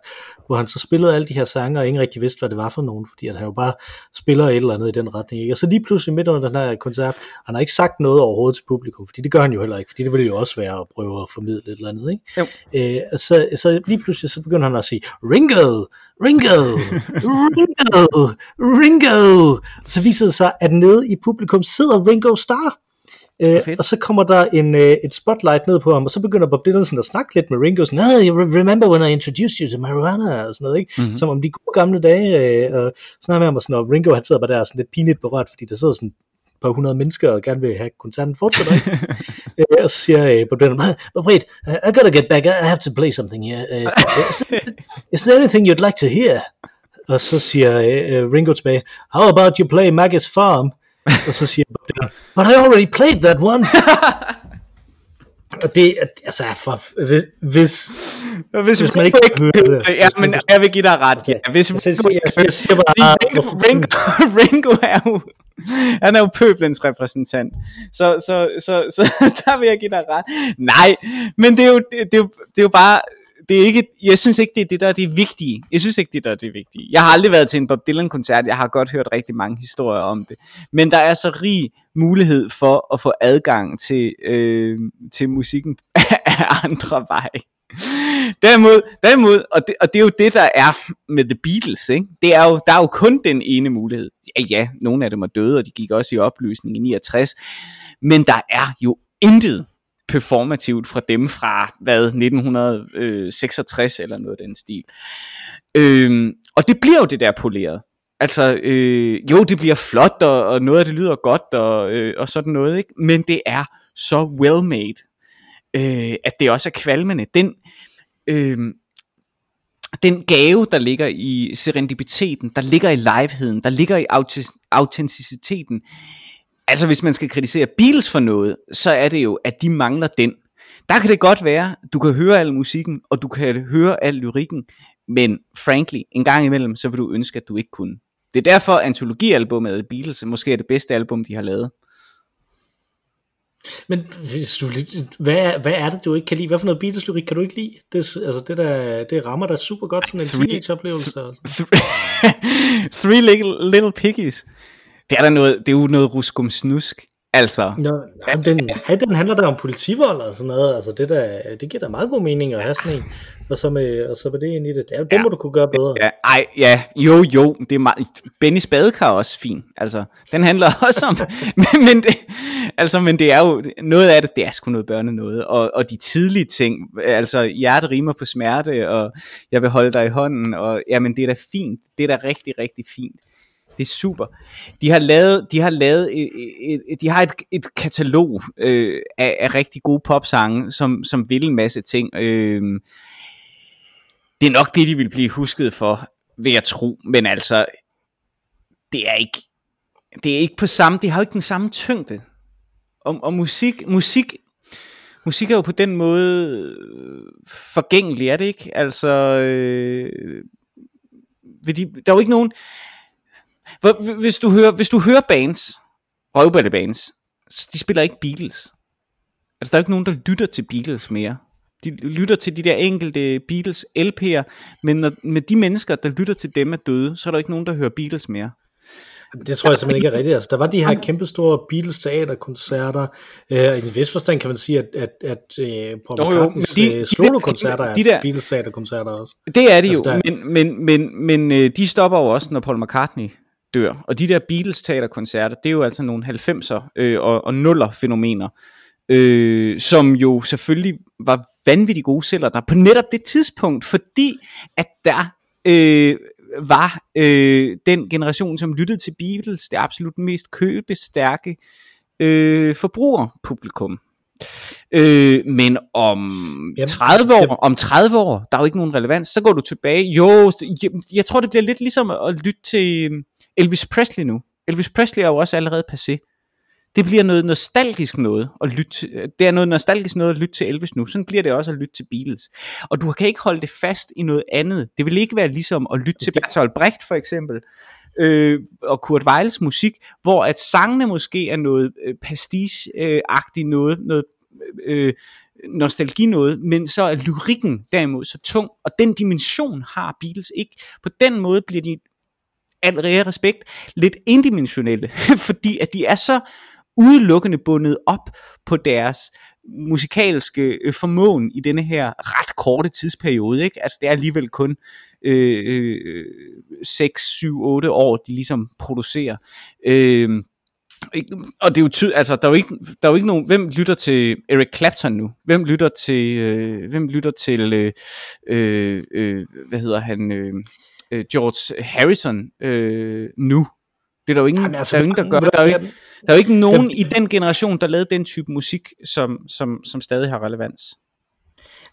hvor han så spillede alle de her sange, og ingen rigtig vidste, hvad det var for nogen, fordi han jo bare spiller et eller andet i den retning, ikke? Og så lige pludselig midt under den her koncert, han har ikke sagt noget overhovedet til publikum, fordi det gør han jo heller ikke, fordi det ville jo også være at prøve at formidle et eller andet, ikke? Jo. Øh, så, så lige pludselig så begynder han at sige, Ringo, Ringo, Ringo, Ringo. Og så viser det sig, at nede i publikum sidder Ringo Starr. Øh, og så kommer der en, øh, et spotlight ned på ham, og så begynder Bob Dylan sådan at snakke lidt med Ringo, sådan, you remember when I introduced you to marijuana, og sådan noget, ikke? Mm-hmm. Som om de gode gamle dage, øh, og sådan med ham, og, sådan, og Ringo han sidder bare der sådan lidt pinligt berørt, fordi der sidder sådan par hundrede mennesker, og gerne vil have koncerten fortsætter, øh, og så siger øh, Bob Dylan, but wait, I gotta get back, I have to play something here. Uh, is, there, is there anything you'd like to hear? Og så siger øh, Ringo tilbage, how about you play Maggie's Farm? og så siger Bob Dylan, but I already played that one. og det, altså, for, hvis, hvis, hvis, hvis man ikke kan høre det. Ja, men jeg vil give dig ret. Ja. Hvis jeg, jeg, jeg, jeg siger bare, Ringo, Ringo, Ringo er jo, han er jo pøblens repræsentant. Så, så, så, så der vil jeg give dig ret. Nej, men det er jo, det, er jo, det er jo bare, det er ikke, jeg synes ikke, det er det, der er det vigtige. Jeg synes ikke, det der er det vigtige. Jeg har aldrig været til en Bob Dylan-koncert. Jeg har godt hørt rigtig mange historier om det. Men der er så rig mulighed for at få adgang til, øh, til musikken af andre veje. Derimod, derimod og, det, og det er jo det, der er med The Beatles, ikke? Det er jo, der er jo kun den ene mulighed. Ja, ja, nogle af dem er døde, og de gik også i opløsning i 69. Men der er jo intet performativt fra dem fra, hvad, 1966 eller noget af den stil. Øhm, og det bliver jo det der poleret. Altså, øh, jo, det bliver flot, og, og noget af det lyder godt, og, øh, og sådan noget, ikke? Men det er så well made, øh, at det også er kvalmende. Den, øh, Øhm, den gave, der ligger i serendipiteten, der ligger i liveheden, der ligger i autenticiteten, Altså hvis man skal kritisere Beatles for noget, så er det jo, at de mangler den. Der kan det godt være, du kan høre al musikken, og du kan høre al lyrikken, men frankly, en gang imellem, så vil du ønske, at du ikke kunne. Det er derfor, antologialbummet af Beatles måske er det bedste album, de har lavet. Men hvis du, hvad, hvad er det, du ikke kan lide? Hvad for noget Beatles lyrik kan du ikke lide? Det, altså det, der, det rammer dig super godt, sådan en teenage-oplevelse. Three little, little piggies det er, der noget, det er jo noget ruskum snusk. Altså. Nå, nej, den, nej, den handler der om politivold og sådan noget. Altså det, der, det giver da meget god mening at have sådan en. Og så med, og så med det ind i det. Det, det ja. må du kunne gøre bedre. Ja, ej, ja, jo, jo. Det er meget, Bennys badekar er også fin. Altså, den handler også om, men, men, det, altså, men det er jo, noget af det, det er sgu noget børne noget. Og, og de tidlige ting, altså hjerte rimer på smerte, og jeg vil holde dig i hånden, og jamen det er da fint. Det er da rigtig, rigtig fint. Det er super. De har lavet, de har lavet, et, et, et, de har et, et katalog øh, af, af rigtig gode popsange, som, som vil en masse ting. Øh, det er nok det, de vil blive husket for, vil jeg tro. Men altså, det er ikke, det er ikke på samme, det har jo ikke den samme tyngde. Og, og musik, musik, musik er jo på den måde øh, forgængelig, er det ikke? Altså, øh, de, der er jo ikke nogen, hvis du hører, hvis du hører bands, bands, de spiller ikke Beatles. Altså der er ikke nogen, der lytter til Beatles mere. De lytter til de der enkelte Beatles LP'er, men når, med de mennesker, der lytter til dem er døde, så er der ikke nogen, der hører Beatles mere. Det tror jeg simpelthen ikke er rigtigt. Altså, der var de her kæmpe store Beatles teaterkoncerter. Øh, I en vis forstand kan man sige, at, at, at uh, Paul McCartney's de, øh, solokoncerter de, de, de er Beatles teaterkoncerter også. Det er de altså, jo, der... men, men, men, men øh, de stopper jo også, når Paul McCartney dør. Og de der Beatles teaterkoncerter, det er jo altså nogle 90'er øh, og, og nuller fænomener, øh, som jo selvfølgelig var vanvittigt gode selver der på netop det tidspunkt, fordi at der øh, var øh, den generation, som lyttede til Beatles, det absolut mest købestærke øh, forbrugerpublikum. Øh, men om Jamen, 30 år, om 30 år, der er jo ikke nogen relevans, så går du tilbage. Jo, jeg, jeg tror det bliver lidt ligesom at lytte til Elvis Presley nu. Elvis Presley er jo også allerede passé. Det bliver noget nostalgisk noget at lytte til, det er noget nostalgisk noget at lytte til Elvis nu. Sådan bliver det også at lytte til Beatles. Og du kan ikke holde det fast i noget andet. Det vil ikke være ligesom at lytte til Bertolt Brecht for eksempel, øh, og Kurt Weils musik, hvor at sangene måske er noget øh, pastiche-agtigt noget, noget øh, nostalgi noget, men så er lyrikken derimod så tung, og den dimension har Beatles ikke. På den måde bliver de al respekt, lidt indimensionelle, fordi at de er så udelukkende bundet op på deres musikalske øh, formåen i denne her ret korte tidsperiode. Ikke? Altså det er alligevel kun øh, øh, 6, 7, 8 år, de ligesom producerer. Øh, og det er jo tydeligt, altså der er jo ikke der er jo ikke nogen hvem lytter til Eric Clapton nu hvem lytter til øh, hvem lytter til øh, øh, øh hvad hedder han øh, øh George Harrison øh, nu det er der jo ingen, Jamen, altså, der, er ingen der gør. Der er, jo ikke, der er jo ikke nogen i den generation, der lavede den type musik, som, som, som stadig har relevans.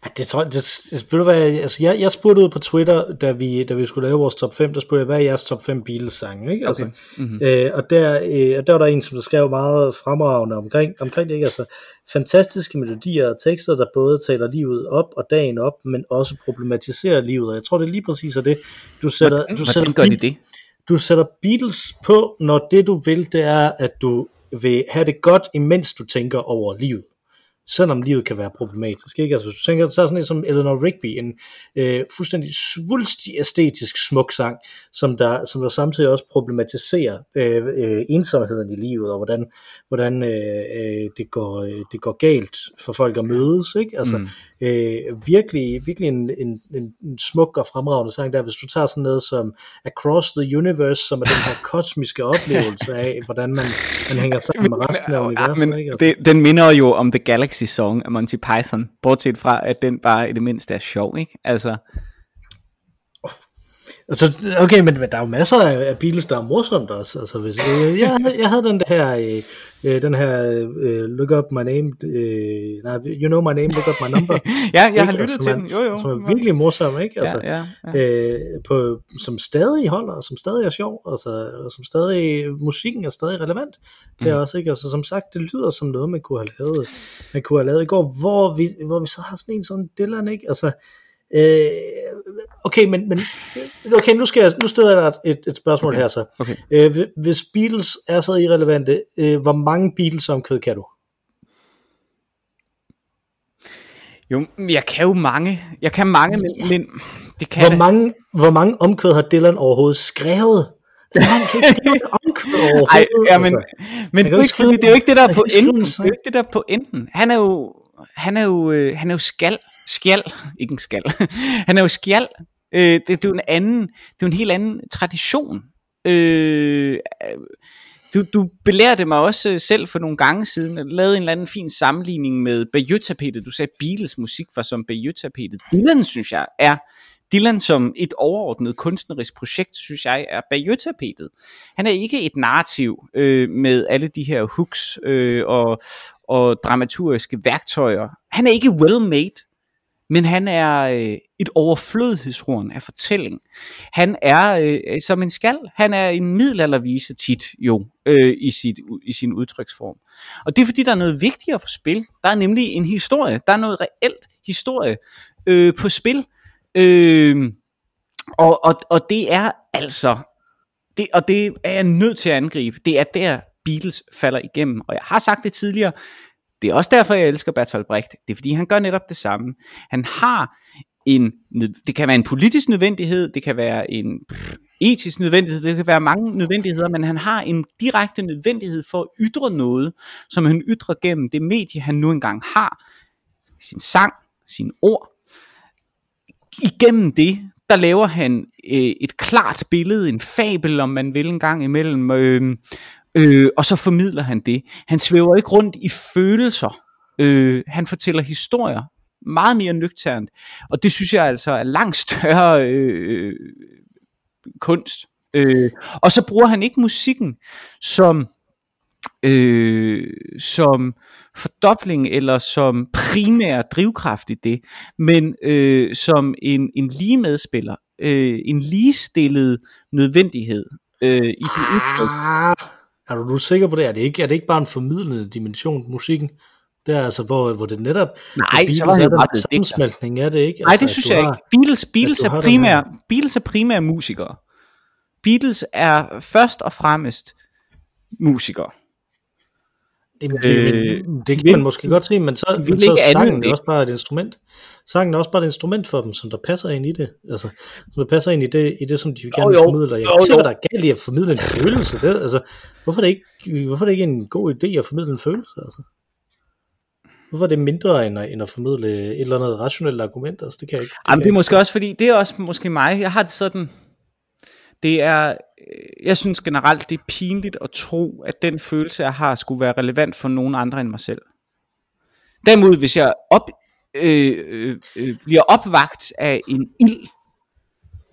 Ja, det tror jeg, det, det, det, hvad, altså jeg, jeg spurgte ud på Twitter, da vi, da vi skulle lave vores top 5, der spurgte jeg, hvad er jeres top 5 Beatles-sange, ikke? Altså, okay. mm-hmm. øh, og, der, øh, der var der en, som der skrev meget fremragende omkring, omkring det, ikke? Altså, fantastiske melodier og tekster, der både taler livet op og dagen op, men også problematiserer livet, og jeg tror, det er lige præcis det, du sætter... Hvordan, du sætter hvordan gør de det? Du sætter Beatles på, når det du vil, det er, at du vil have det godt, imens du tænker over livet selvom livet kan være problematisk. Ikke? Altså, hvis du tænker, så er sådan en som Eleanor Rigby, en øh, fuldstændig svulstig æstetisk smuk sang, som der, som der samtidig også problematiserer øh, øh, ensomheden i livet, og hvordan, hvordan øh, øh, det, går, øh, det går galt for folk at mødes. Ikke? Altså, mm. øh, virkelig, virkelig en, en, en, en smuk og fremragende sang der, hvis du tager sådan noget som Across the Universe, som er den her kosmiske oplevelse af, hvordan man, man hænger sammen med resten af universet. Ikke? Altså. Det, den minder jo om The Galaxy Galaxy Song af Monty Python, bortset fra, at den bare i det mindste er sjov, ikke? Altså... Altså, okay, men der er jo masser af Beatles, der er morsomt også. Altså, hvis, øh, jeg, havde, jeg havde den her, øh, øh, den her øh, Look Up My Name, øh, nej, You Know My Name, Look Up My Number. ja, jeg har lyttet til den, jo jo. Som er virkelig morsom, ikke? Altså, ja, ja, ja. Øh, på, som stadig holder, og som stadig er sjov, altså, og som stadig, musikken er stadig relevant. Det er mm. også, ikke? Altså, som sagt, det lyder som noget, man kunne have lavet, man kunne have lavet i går, hvor vi, hvor vi så har sådan en sådan Dylan, ikke? Altså, Øh, okay, men, men okay, nu, skal jeg, nu stiller jeg dig et, et spørgsmål okay. her så. Okay. Øh, hvis Beatles er så irrelevante, øh, hvor mange Beatles omkød kan du? Jo, jeg kan jo mange. Jeg kan mange, men, men det kan hvor mange, hvor mange omkvæd har Dylan overhovedet skrevet? Den man kan ikke skrive overhovedet. Ej, ja, men, altså, men det, er ikke, det er jo ikke det der på enden. Det er jo ikke det der på enden. Han er jo, han er jo, han er jo skal skjald, ikke en skal, han er jo skjald, øh, det, det er jo en anden, det er jo en helt anden tradition. Øh, øh du, du belærte mig også øh, selv for nogle gange siden, at lavede en eller anden fin sammenligning med Bayeux-tapetet. Du sagde, Beatles musik var som Bayeux-tapetet. Dylan, synes jeg, er Dylan som et overordnet kunstnerisk projekt, synes jeg, er Bayeux-tapetet. Han er ikke et narrativ øh, med alle de her hooks øh, og, og dramaturgiske værktøjer. Han er ikke well-made men han er øh, et overflødighedshorn af fortælling. Han er øh, øh, som en skal, han er en middelaldervise tit jo øh, i, sit, i sin udtryksform. Og det er fordi, der er noget vigtigere på spil. Der er nemlig en historie, der er noget reelt historie øh, på spil. Øh, og, og, og det er altså, det, og det er jeg nødt til at angribe, det er der Beatles falder igennem. Og jeg har sagt det tidligere, det er også derfor, jeg elsker Bertolt Brecht. Det er fordi, han gør netop det samme. Han har en, det kan være en politisk nødvendighed, det kan være en etisk nødvendighed, det kan være mange nødvendigheder, men han har en direkte nødvendighed for at ytre noget, som han ytrer gennem det medie, han nu engang har. Sin sang, sine ord. Igennem det, der laver han øh, et klart billede, en fabel, om man vil en gang imellem, øh, Øh, og så formidler han det. Han svæver ikke rundt i følelser. Øh, han fortæller historier meget mere nøgternt. Og det synes jeg altså er langt større øh, kunst. Øh, og så bruger han ikke musikken som øh, som fordobling eller som primær drivkraft i det, men øh, som en, en lige medspiller, øh, en ligestillet nødvendighed øh, i det udtryk. Ah. Er du, du sikker på det? Er det, ikke, er det ikke bare en formidlende dimension, musikken? Det er altså, hvor, hvor det netop... Nej, Beatles så var det bare sammensmeltning er det ikke? Nej, altså, det synes jeg har, ikke. Beatles, Beatles, er primære, Beatles er primære musikere. Beatles er først og fremmest musikere. Det, det, øh, det kan man måske godt se, men så, men så sangen er også bare et instrument. Sangen er også bare et instrument for dem, som der passer ind i det. Altså, som der passer ind i det, i det som de gerne vil formidle. Jeg kan se, hvad der er galt i at formidle en følelse. Det, altså, hvorfor, er det ikke, hvorfor er det ikke en god idé at formidle en følelse? Altså? hvorfor er det mindre end at, end at formidle et eller andet rationelt argument? Altså, det kan jeg ikke. Det, Jamen, det er måske også fordi, det er også måske mig, jeg har det sådan, det er, jeg synes generelt, det er pinligt at tro, at den følelse, jeg har, skulle være relevant for nogen andre end mig selv. Derimod, hvis jeg op, øh, øh, øh, bliver opvagt af en ild,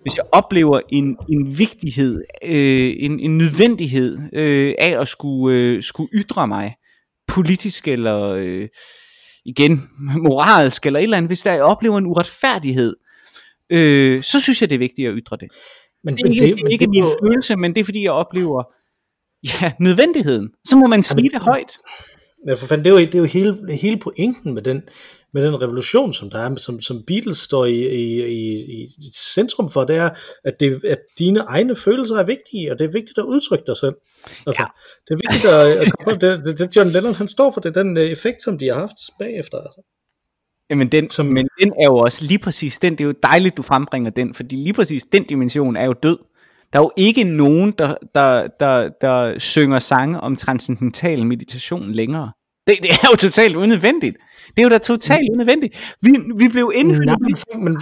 hvis jeg oplever en, en vigtighed, øh, en, en nødvendighed øh, af at skulle, øh, skulle ytre mig, politisk eller øh, igen moralsk eller et eller andet, hvis jeg oplever en uretfærdighed, øh, så synes jeg, det er vigtigt at ytre det. Men det er ikke, det, det er ikke det, min på... følelse, men det er fordi, jeg oplever ja, nødvendigheden. Så må man sige det højt. Men for fanden, det er jo, det er jo hele, hele pointen med den, med den revolution, som der er, som, som Beatles står i, i, i, i centrum for, det er, at, det, at dine egne følelser er vigtige, og det er vigtigt at udtrykke dig selv. Altså, ja. Det er vigtigt at, at det, det, det, John Lennon, han står for det, den øh, effekt, som de har haft bagefter. Altså. Jamen den, som, men den er jo også lige præcis den, det er jo dejligt, du frembringer den, fordi lige præcis den dimension er jo død. Der er jo ikke nogen, der, der, der, der synger sange om transcendental meditation længere. Det, det er jo totalt unødvendigt. Det er jo da totalt mm. unødvendigt. Vi, vi blev Nej, men, men, men,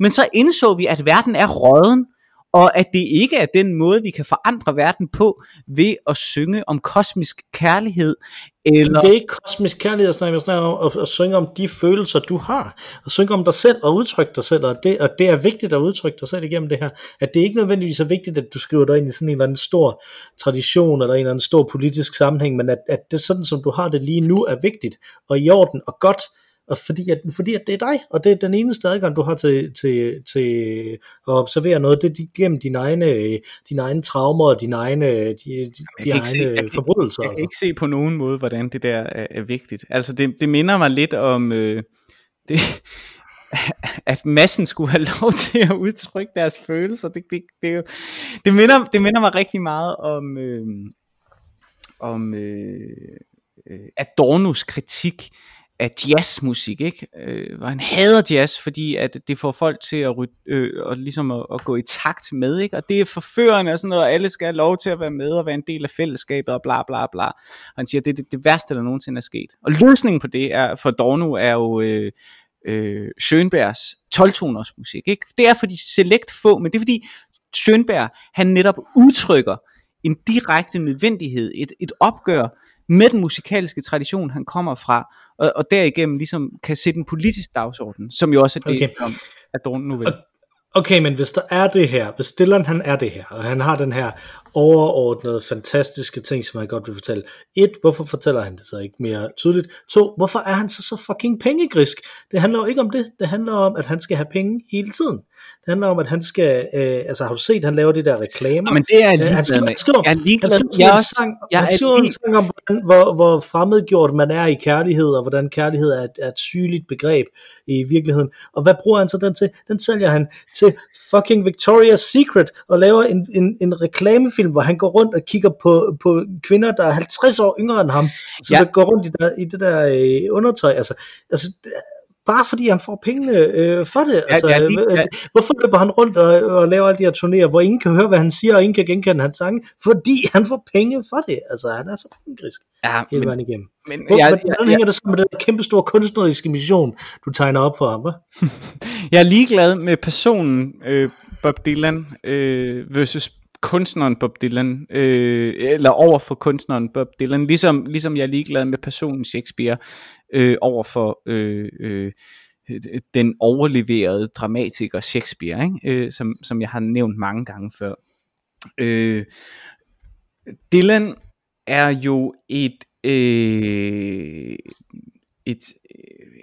men så indså vi, at verden er råden, og at det ikke er den måde, vi kan forandre verden på, ved at synge om kosmisk kærlighed. Eller... Det er ikke kosmisk kærlighed, jeg snakker, jeg snakker om at, at synge om de følelser, du har. At synge om dig selv og udtrykke dig selv, og det, og det er vigtigt at udtrykke dig selv igennem det her. At det er ikke nødvendigvis er vigtigt, at du skriver dig ind i sådan en eller anden stor tradition, eller en eller anden stor politisk sammenhæng, men at, at det sådan, som du har det lige nu, er vigtigt, og i orden, og godt, og fordi, at, fordi at det er dig, og det er den eneste adgang, du har til, til, til at observere noget, det er gennem dine egne, dine egne traumer og dine egne, de, de, de egne se, jeg, forbrydelser. Jeg, kan ikke se på nogen måde, hvordan det der er, er vigtigt. Altså det, det minder mig lidt om, øh, det, at massen skulle have lov til at udtrykke deres følelser. Det, det, det, det, minder, det minder mig rigtig meget om, øh, om øh, øh Adornos kritik af jazzmusik, ikke? Øh, hvor han hader jazz, fordi at det får folk til at, øh, og ligesom at, at gå i takt med, ikke? Og det er forførende og sådan noget, og alle skal have lov til at være med og være en del af fællesskabet og bla bla bla. Og han siger, at det er det, det værste, der nogensinde er sket. Og løsningen på det er, for Dorno er jo øh, øh, Schönbergs 12-toners musik, ikke? Det er fordi select få, men det er fordi Schönberg, han netop udtrykker en direkte nødvendighed, et, et opgør med den musikalske tradition, han kommer fra, og, og derigennem ligesom kan sætte en politisk dagsorden, som jo også er det, okay. Adorno nu vil. Okay, men hvis der er det her, hvis Dylan han er det her, og han har den her overordnede, fantastiske ting, som han godt vil fortælle. Et, hvorfor fortæller han det så ikke mere tydeligt? To, hvorfor er han så så fucking pengegrisk? Det handler jo ikke om det. Det handler om, at han skal have penge hele tiden. Det handler om, at han skal, øh, altså har du set, han laver de der reklamer? men det er jeg han skriver, han skriver, jeg er ligeglad. Han skriver, jeg en sang, jeg han skriver en sang om, hvordan, hvor, hvor fremmedgjort man er i kærlighed, og hvordan kærlighed er et, er et sygeligt begreb i virkeligheden. Og hvad bruger han så den til? Den sælger han til fucking Victoria's Secret, og laver en, en, en reklame film, hvor han går rundt og kigger på, på kvinder, der er 50 år yngre end ham, så ja. der går rundt i, der, i det der øh, undertøj. Altså, altså, bare fordi han får pengene øh, for det. Altså, ja, ja, lige, ja. Hvorfor løber han rundt og, og laver alle de her turnéer, hvor ingen kan høre, hvad han siger, og ingen kan genkende hans sange? Fordi han får penge for det. Altså, han er så pengegrisk ja, hele vejen igennem. Men, Hvor, ja, hvordan ja, hænger ja. det sammen med den kæmpe store kunstneriske mission, du tegner op for ham? Hva? jeg er ligeglad med personen øh, Bob Dylan øh, versus kunstneren Bob Dylan, øh, eller over for kunstneren Bob Dylan, ligesom, ligesom jeg er ligeglad med personen Shakespeare øh, over for øh, øh, den overleverede dramatiker Shakespeare, ikke? Øh, som, som jeg har nævnt mange gange før. Øh, Dylan er jo et, øh, et,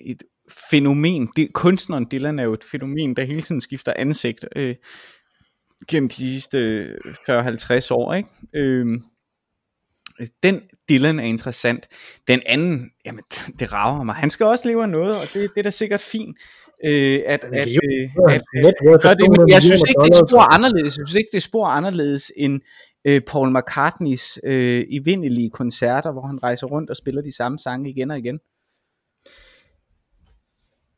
et fænomen. Det, kunstneren Dylan er jo et fænomen, der hele tiden skifter ansigt. Øh, gennem de sidste 40-50 år, ikke? Øhm, den Dylan er interessant. Den anden, jamen, det rager mig. Han skal også leve af noget, og det, det er da sikkert fint. Øh, at, at, at, øh, at, at det, men jeg synes ikke, det er spor anderledes. Jeg synes ikke, det er spor anderledes end øh, Paul McCartneys øh, evindelige koncerter, hvor han rejser rundt og spiller de samme sange igen og igen.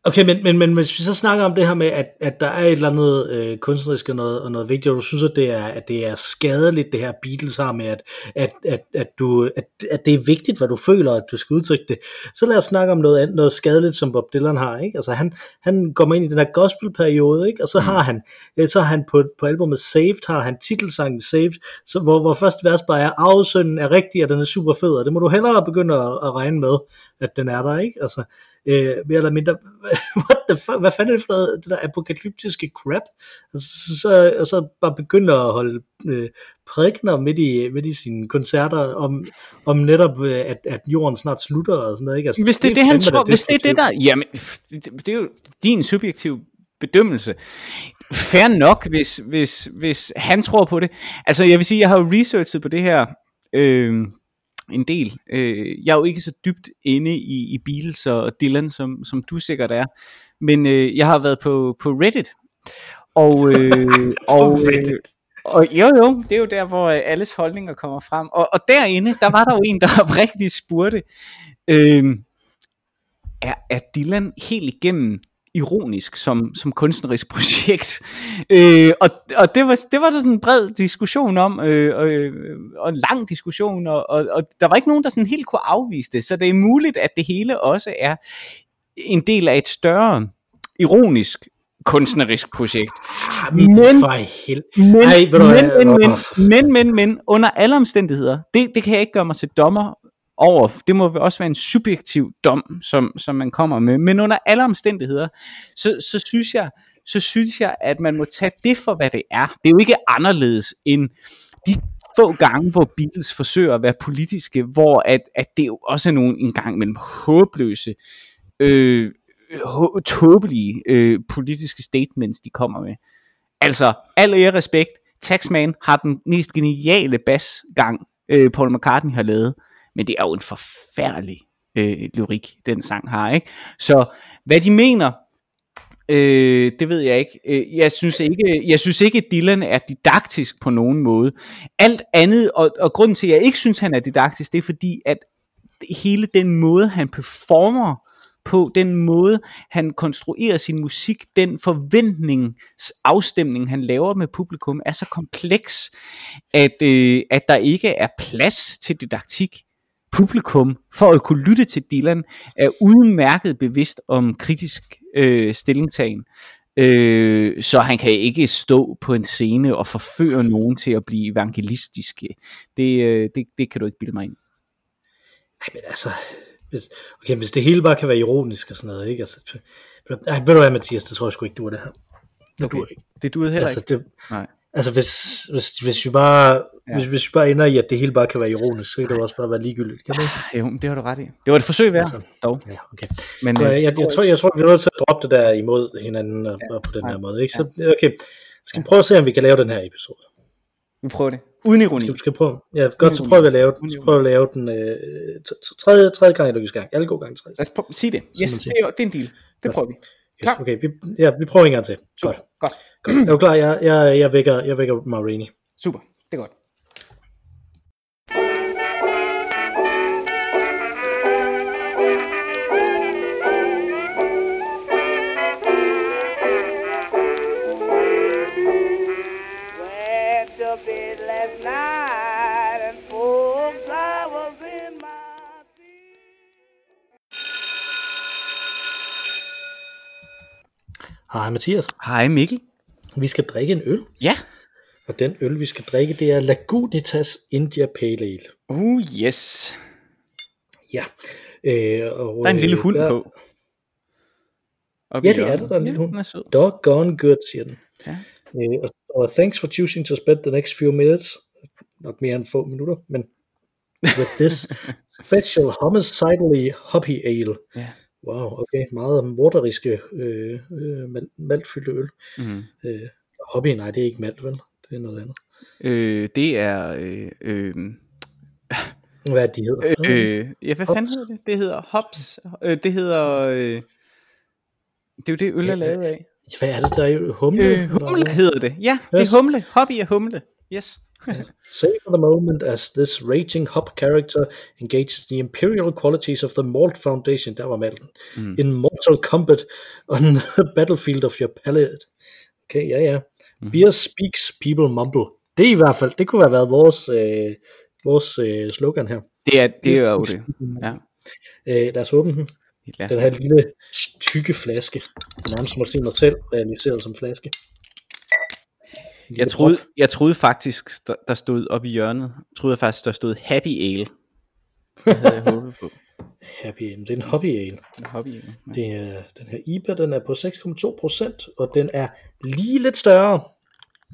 Okay, men, men, men hvis vi så snakker om det her med, at, at der er et eller andet øh, kunstnerisk og noget, og noget vigtigt, og du synes, at det, er, at det er skadeligt, det her Beatles har med, at, at, at, at, du, at, at det er vigtigt, hvad du føler, at du skal udtrykke det, så lad os snakke om noget, andet, noget skadeligt, som Bob Dylan har. Ikke? Altså, han, han går ind i den her gospelperiode, ikke? og så har han, øh, så har han på, på albumet Saved, har han titelsangen Saved, så, hvor, hvor første vers bare er, afsønden er rigtig, og den er super fed, og det må du hellere begynde at, at regne med, at den er der. Ikke? Altså, øh, mere eller mindre, what the fuck, hvad fanden er det for noget, det der apokalyptiske crap, og så, så, og så bare begynde at holde øh, prædikner midt i, midt i sine koncerter om, om netop, øh, at, at jorden snart slutter og sådan noget, ikke? Altså, hvis det er det, det han tror, hvis det er det der, jamen, det, det er jo din subjektive bedømmelse. Fair nok, hvis, hvis, hvis han tror på det. Altså, jeg vil sige, jeg har jo researchet på det her, øh, en del. Øh, jeg er jo ikke så dybt inde i, i Beatles og Dylan, som, som du sikkert er, men øh, jeg har været på, på Reddit, og, øh, og, Reddit. og jo jo, det er jo der, hvor øh, alles holdninger kommer frem, og, og derinde, der var der jo en, der oprigtigt spurgte, øh, er, er Dylan helt igennem ironisk som, som kunstnerisk projekt. Øh, og og det, var, det var der sådan en bred diskussion om, øh, øh, og en lang diskussion, og, og, og der var ikke nogen, der sådan helt kunne afvise det. Så det er muligt, at det hele også er en del af et større ironisk kunstnerisk projekt. Ah, men, men, men, men, men, men, men, under alle omstændigheder, det, det kan jeg ikke gøre mig til dommer over, det må også være en subjektiv dom, som, som man kommer med, men under alle omstændigheder, så, så synes jeg, så synes jeg, at man må tage det for, hvad det er. Det er jo ikke anderledes end de få gange, hvor Beatles forsøger at være politiske, hvor at, at det jo også er nogle en gang mellem håbløse, øh, tåbelige øh, politiske statements, de kommer med. Altså, al ære respekt, Taxman har den mest geniale basgang, øh, Paul McCartney har lavet men det er jo en forfærdelig øh, lyrik, den sang har, ikke? Så hvad de mener, øh, det ved jeg ikke. Øh, jeg synes ikke, jeg synes ikke, at Dylan er didaktisk på nogen måde. Alt andet, og, og grunden til, at jeg ikke synes, han er didaktisk, det er fordi, at hele den måde, han performer på, den måde, han konstruerer sin musik, den forventningsafstemning, han laver med publikum, er så kompleks, at, øh, at der ikke er plads til didaktik publikum, for at kunne lytte til Dylan, er udmærket bevidst om kritisk øh, stillingtagen. Øh, så han kan ikke stå på en scene og forføre nogen til at blive evangelistiske. Det, øh, det, det kan du ikke bilde mig ind. Nej, men altså, hvis, okay, hvis det hele bare kan være ironisk og sådan noget, ikke? Altså, ej, ved du hvad, Mathias, det tror jeg sgu ikke, du er det her. Det okay. duer ikke. Det duer heller altså, ikke. Det, Nej. Altså hvis, hvis, hvis, vi bare, ja. hvis, hvis vi bare ender i, at det hele bare kan være ironisk, så kan det også bare være ligegyldigt, kan det ikke? Jo, det har du ret i. Det var et forsøg værd, altså, dog. Ja, okay. Men, så, øh, jeg, jeg, jeg, tror, jeg tror, vi er nødt til at droppe det der imod hinanden ja, på den ja, her måde, ikke? Så okay, skal vi prøve at se, om vi kan lave den her episode. Vi prøver det. Uden ironi. Skal, skal prøve. Ja, godt, så prøver vi at lave den. Så prøver vi at lave den øh, tredje, tredje gang i lykkes gang. Alle gode gange tredje. Lad os prøve, sige det. Yes, det er, det er en deal. Det prøver vi. Klar. Okay, vi, ja, vi prøver en gang til. Super. Godt. Godt. Godt. Er du klar? Jeg, jeg, jeg, vækker, jeg vækker Marini. Super, det er godt. Hej Mathias. Hej Mikkel. Vi skal drikke en øl. Ja. Og den øl, vi skal drikke, det er Lagunitas India Pale Ale. Uh, yes. Ja. Øh, og, der er en lille hund der... på. Op ja, det er der, der er en lille hund. Doggone good, siger den. Ja. Øh, og, og thanks for choosing to spend the next few minutes. Nok mere end få minutter, men with this special homicidally hoppy ale. Ja. Wow, okay, meget morderiske øh, øh, maltfyldte øl. Mm. Øh, hobby, nej, det er ikke malt, vel? Det er noget andet. Øh, det er... Øh, øh, hvad er de hedder? Øh, øh, ja, hvad Hops. fanden hedder det? Det hedder Hops. Øh, det hedder... Øh, det er jo det, øl er lavet af. Hvad er det, der er humle? Øh, humle hedder det. Ja, det er humle. Hobby er humle. Yes. Save for the moment as this raging hop character engages the imperial qualities of the Malt Foundation, der var malten, mm. in Mortal Kombat on the battlefield of your palate. Okay, ja, ja. Mm. Beer speaks, people mumble. Det er i hvert fald, det kunne have været vores, øh, vores øh, slogan her. Det er, det er jo det. Ja. Øh, lad os åbne den. Den her lille tykke flaske. Nærmest som at se mig selv realiseret som flaske. Jeg troede, jeg troede faktisk, der stod op i hjørnet, troede jeg faktisk, der stod Happy Ale. Det havde jeg håbet på. Happy Ale, det er en hobby ale. En hobby ale. Ja. Det er, den her IPA, den er på 6,2%, og den er lige lidt større.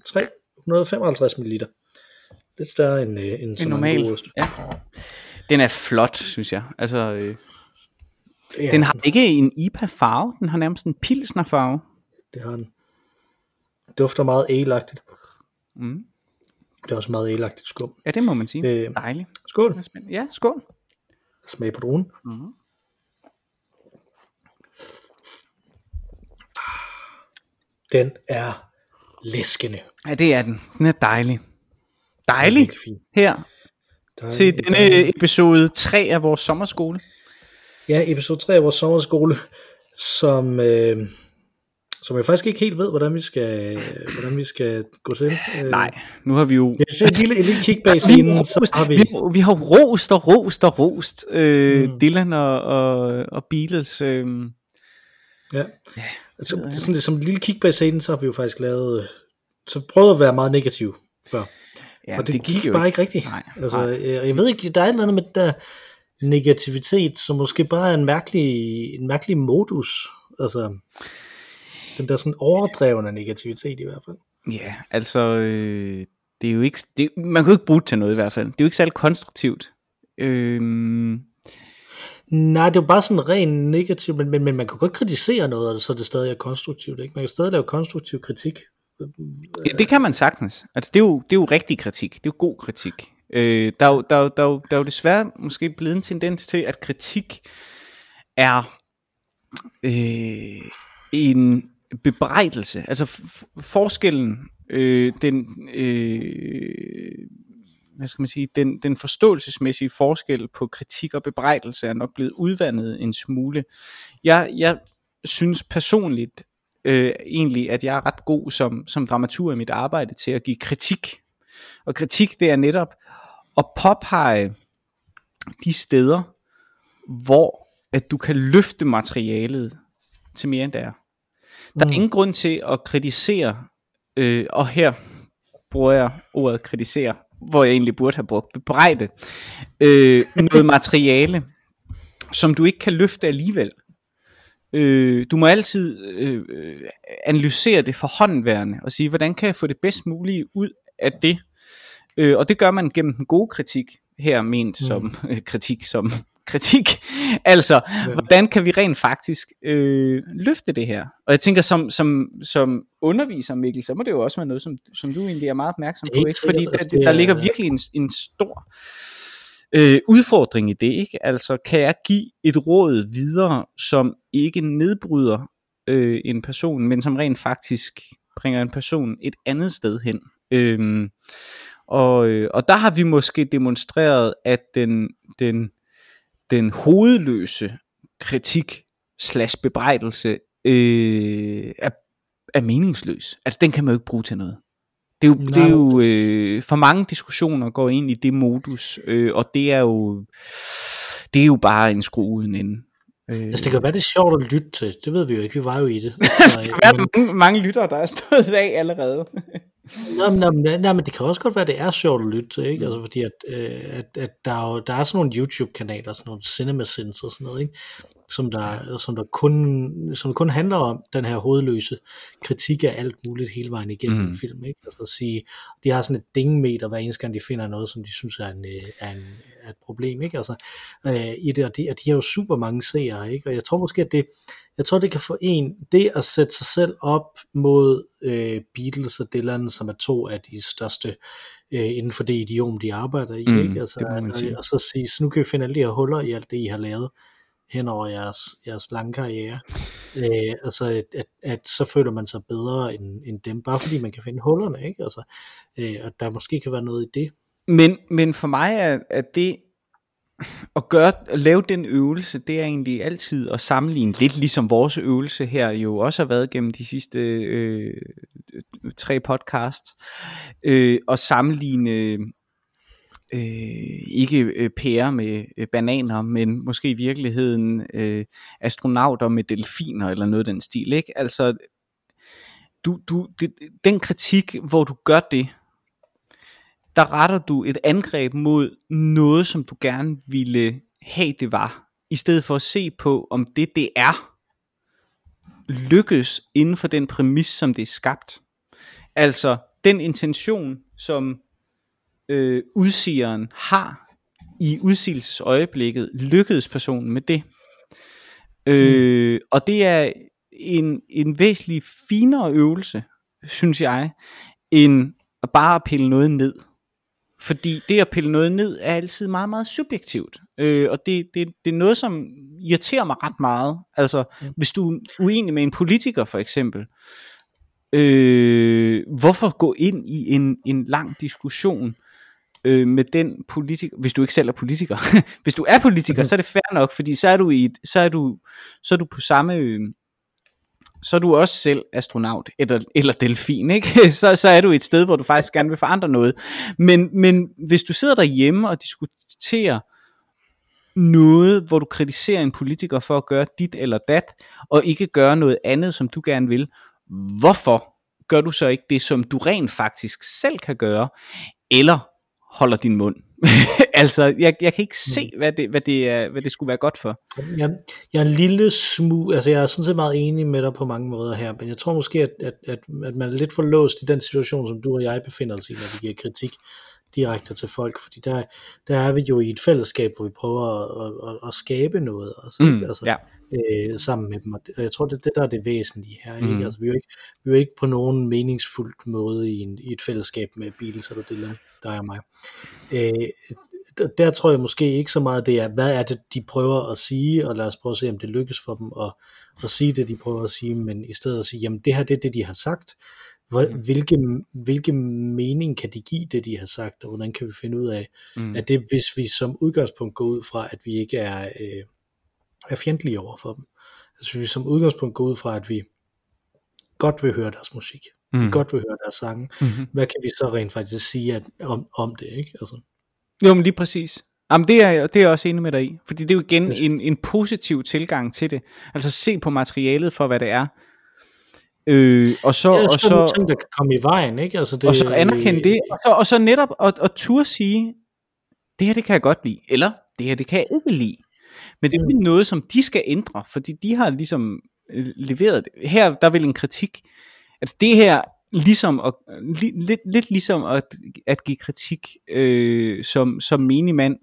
355 ml. Lidt større end, øh, end en normal. Ja. Den er flot, synes jeg. Altså, øh, ja. Den har ikke en IPA-farve, den har nærmest en pilsner-farve. Det har den. Dufter meget elagtigt. Mm. Det er også meget elagtigt skum. Ja, det må man sige. Øh, Dejligt. Skål. Ja, skål. Smag på druen. Mm. Den er læskende. Ja, det er den. Den er dejlig. Dejlig. fin. Her. Dejlig, til denne dejlig. episode 3 af vores sommerskole. Ja, episode 3 af vores sommerskole, som, øh, som jeg faktisk ikke helt ved, hvordan vi skal, hvordan vi skal gå til. Øh, Nej, nu har vi jo... Jeg ser et lille, et lille kig bag scenen, så har vi... vi... Vi har rost og rost og rost øh, mm. Dylan og, og, og Beatles. Øh. Ja, ja. Altså, det er sådan, som et lille kig bag scenen, så har vi jo faktisk lavet... Så prøvet at være meget negativ før. Ja, og det, det gik, jo bare ikke rigtigt. Nej, altså, nej. Jeg, jeg ved ikke, der er et eller andet med der negativitet, som måske bare er en mærkelig, en mærkelig modus. Altså, den der sådan overdrevne negativitet i hvert fald. Ja, altså, øh, det er jo ikke, det, man kan jo ikke bruge det til noget i hvert fald. Det er jo ikke særlig konstruktivt. Øh, Nej, det er jo bare sådan ren negativt, men, men, men man kan godt kritisere noget, og så det stadig er konstruktivt. Ikke? Man kan stadig lave konstruktiv kritik. Ja, det kan man sagtens. Altså, det, er jo, det er jo rigtig kritik. Det er jo god kritik. Øh, der, er jo, der, er jo, der, er jo, der er jo desværre måske blevet en tendens til, at kritik er øh, en bebrejdelse. Altså forskellen, øh, den, øh, hvad skal man sige, den, den forståelsesmæssige forskel på kritik og bebrejdelse er nok blevet udvandet en smule. Jeg, jeg synes personligt øh, egentlig, at jeg er ret god som, som dramatur i mit arbejde til at give kritik. Og kritik, det er netop at påpege de steder, hvor at du kan løfte materialet til mere end det er. Der er mm. ingen grund til at kritisere, øh, og her bruger jeg ordet kritisere, hvor jeg egentlig burde have brugt bebrejde, øh, noget materiale, som du ikke kan løfte alligevel. Øh, du må altid øh, analysere det for håndværende og sige, hvordan kan jeg få det bedst mulige ud af det? Øh, og det gør man gennem den gode kritik, her ment mm. som øh, kritik som kritik. altså, ja. hvordan kan vi rent faktisk øh, løfte det her? Og jeg tænker, som, som, som underviser, Mikkel, så må det jo også være noget, som, som du egentlig er meget opmærksom på, ikke? Fordi der, der ligger virkelig en, en stor øh, udfordring i det, ikke? Altså, kan jeg give et råd videre, som ikke nedbryder øh, en person, men som rent faktisk bringer en person et andet sted hen? Øh, og, øh, og der har vi måske demonstreret, at den, den den hovedløse kritik slash bebrejdelse øh, er, er meningsløs. Altså den kan man jo ikke bruge til noget. Det er jo, det er jo øh, for mange diskussioner går ind i det modus, øh, og det er jo det er jo bare en skrue uden ende. Øh, altså det kan være det er sjovt at lytte til, det ved vi jo ikke, vi var jo i det. det kan være men... mange, mange lyttere, der er stået af allerede. nej, nej, nej, nej, men det kan også godt være, det er sjovt at lytte til, ikke? Mm. Altså fordi, at, øh, at, at der, er jo, der er sådan nogle YouTube-kanaler, sådan nogle CinemaSins og sådan noget, ikke? Som der, som der kun, som kun handler om den her hovedløse kritik af alt muligt hele vejen igennem mm. film, ikke? Altså at sige, de har sådan et dingmeter hver eneste gang, de finder noget, som de synes er, en, øh, er, en, er et problem, ikke? Altså, øh, i det, og de, og de har jo super mange seere, ikke? Og jeg tror måske, at det, jeg tror, det kan få en, det at sætte sig selv op mod øh, Beatles og Dylan, som er to af de største øh, inden for det idiom, de arbejder i, mm, ikke? Altså, det og, og så sige, så nu kan vi finde alle de her huller i alt det, I har lavet. hen over jeres, jeres lange karriere. Øh, altså, at, at, at, så føler man sig bedre end, end dem, bare fordi man kan finde hullerne, ikke? Altså, øh, at der måske kan være noget i det. Men, men for mig er, er det at, gøre, at lave den øvelse, det er egentlig altid at sammenligne, lidt ligesom vores øvelse her jo også har været gennem de sidste øh, tre podcasts, øh, og sammenligne øh, ikke øh, pærer med øh, bananer, men måske i virkeligheden øh, astronauter med delfiner eller noget af den stil. Ikke? Altså, du, du, det, den kritik, hvor du gør det, der retter du et angreb mod noget, som du gerne ville have det var, i stedet for at se på, om det det er, lykkes inden for den præmis, som det er skabt. Altså den intention, som øh, udsigeren har i udsigelsesøjeblikket, lykkedes personen med det. Øh, mm. Og det er en, en væsentlig finere øvelse, synes jeg, end bare at pille noget ned. Fordi det at pille noget ned er altid meget, meget subjektivt. Øh, og det, det, det er noget, som irriterer mig ret meget. Altså, mm. hvis du er uenig med en politiker for eksempel, øh, hvorfor gå ind i en, en lang diskussion øh, med den politiker, hvis du ikke selv er politiker. hvis du er politiker, så er det fair nok, fordi så er du i et, så er du, så er du på samme, øh, så er du også selv astronaut, eller, eller delfin, ikke? så, så er du et sted, hvor du faktisk gerne vil forandre noget. Men, men hvis du sidder derhjemme og diskuterer noget, hvor du kritiserer en politiker for at gøre dit eller dat, og ikke gøre noget andet, som du gerne vil, hvorfor gør du så ikke det, som du rent faktisk selv kan gøre, eller holder din mund. altså, jeg, jeg kan ikke se, mm. hvad det, hvad, det hvad det skulle være godt for. Jeg, jeg er en lille smule, altså jeg er sådan set meget enig med dig på mange måder her, men jeg tror måske, at, at, at, at man er lidt for låst i den situation, som du og jeg befinder os i, når vi giver kritik direkte til folk, fordi der, der er vi jo i et fællesskab, hvor vi prøver at, at, at skabe noget, altså, mm, altså, ja. øh, sammen med dem, og jeg tror, det, det der er det væsentlige her, ikke? Mm. Altså, vi, er jo ikke, vi er jo ikke på nogen meningsfuldt måde i, en, i et fællesskab med Beatles eller det der er mig. Øh, der tror jeg måske ikke så meget, det er, hvad er det, de prøver at sige, og lad os prøve at se, om det lykkes for dem at, at sige det, de prøver at sige, men i stedet at sige, jamen det her, det er det, de har sagt, hvor, mm. hvilke, hvilke mening kan de give det, de har sagt, og hvordan kan vi finde ud af, mm. at det, hvis vi som udgangspunkt går ud fra, at vi ikke er, øh, er fjendtlige over for dem. Altså hvis vi som udgangspunkt går ud fra, at vi godt vil høre deres musik, mm. vi godt vil høre deres sange, mm-hmm. hvad kan vi så rent faktisk sige at, om, om det, ikke? Altså. Jo, men lige præcis. Jamen det er, det er jeg også enig med dig i, fordi det er jo igen en, en positiv tilgang til det. Altså se på materialet for, hvad det er. Øh, og så, ja, og så, ting, der kan komme i vejen, ikke? Altså det, og så anerkende det, og så, og så netop at, at turde sige, det her det kan jeg godt lide, eller det her det kan jeg ikke lide. Men det er mm. noget, som de skal ændre, fordi de har ligesom øh, leveret det. Her, der vil en kritik, altså det her, ligesom at, li, lidt, lidt ligesom at, at give kritik øh, som, som menig mand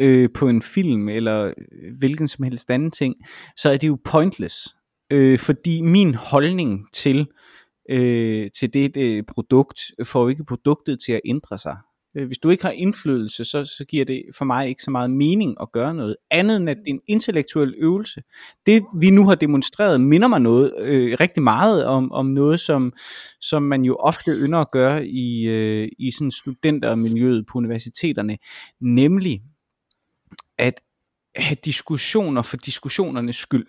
øh, på en film, eller hvilken som helst anden ting, så er det jo pointless øh, fordi min holdning til, øh, til det, det produkt får jo ikke produktet til at ændre sig. Øh, hvis du ikke har indflydelse, så, så giver det for mig ikke så meget mening at gøre noget andet end at det er en intellektuel øvelse. Det vi nu har demonstreret minder mig noget øh, rigtig meget om, om noget, som, som man jo ofte ynder at gøre i, øh, i sådan studentermiljøet på universiteterne, nemlig at have diskussioner for diskussionernes skyld.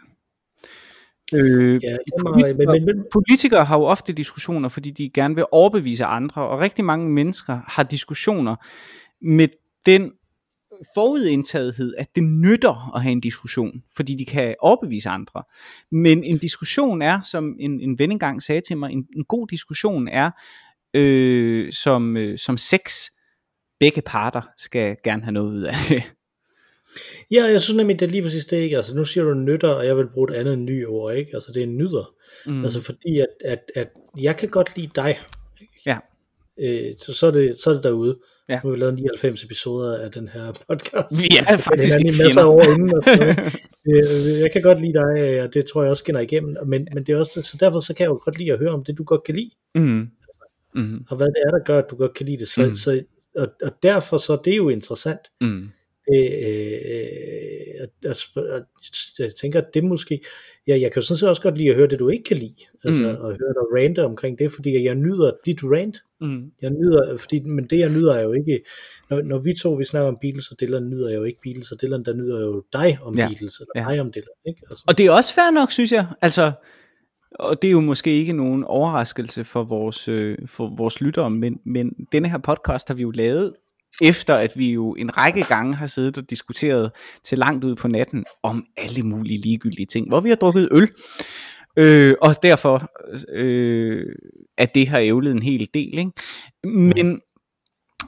Øh, ja, politikere, men, men, men, politikere har jo ofte diskussioner, fordi de gerne vil overbevise andre, og rigtig mange mennesker har diskussioner med den forudindtagethed, at det nytter at have en diskussion, fordi de kan overbevise andre. Men en diskussion er, som en, en ven engang sagde til mig, en, en god diskussion er øh, som, øh, som sex. Begge parter skal gerne have noget ud af det. Ja, jeg synes nemlig, det er lige præcis det, ikke? Altså, nu siger du nytter, og jeg vil bruge et andet ny ord, ikke? Altså, det er nyder. Mm. Altså, fordi at, at, at jeg kan godt lide dig. Ikke? Ja. Øh, så, så, er det, så er det derude. Ja. Nu har vi lavet 99 episoder af den her podcast. Vi er faktisk ikke masser af år inden og sådan øh, Jeg kan godt lide dig, og det tror jeg også skinner igennem. Men, men det er også, så derfor så kan jeg jo godt lide at høre om det, du godt kan lide. Mm. Altså, mm. Og hvad det er, der gør, at du godt kan lide det. Så, mm. så, og, og derfor så det er jo interessant. Mm det, øh, at, at, at, jeg tænker, at det måske, ja, jeg kan jo sådan set også godt lide at høre det, du ikke kan lide, altså mm. at høre dig rante omkring det, fordi jeg nyder dit rant, mm. jeg nyder, fordi, men det jeg nyder er jo ikke, når, når vi to, vi snakker om Beatles, og Dylan nyder jeg jo ikke Beatles, og Dylan, der nyder jo dig om ja. Beatles, eller ja. dig om Dylan, ikke? Altså. Og det er også fair nok, synes jeg, altså, og det er jo måske ikke nogen overraskelse for vores, øh, for vores lyttere, men, men denne her podcast har vi jo lavet efter at vi jo en række gange har siddet og diskuteret til langt ud på natten om alle mulige ligegyldige ting, hvor vi har drukket øl. Øh, og derfor øh, er det her ævlet en hel del. Ikke? Men,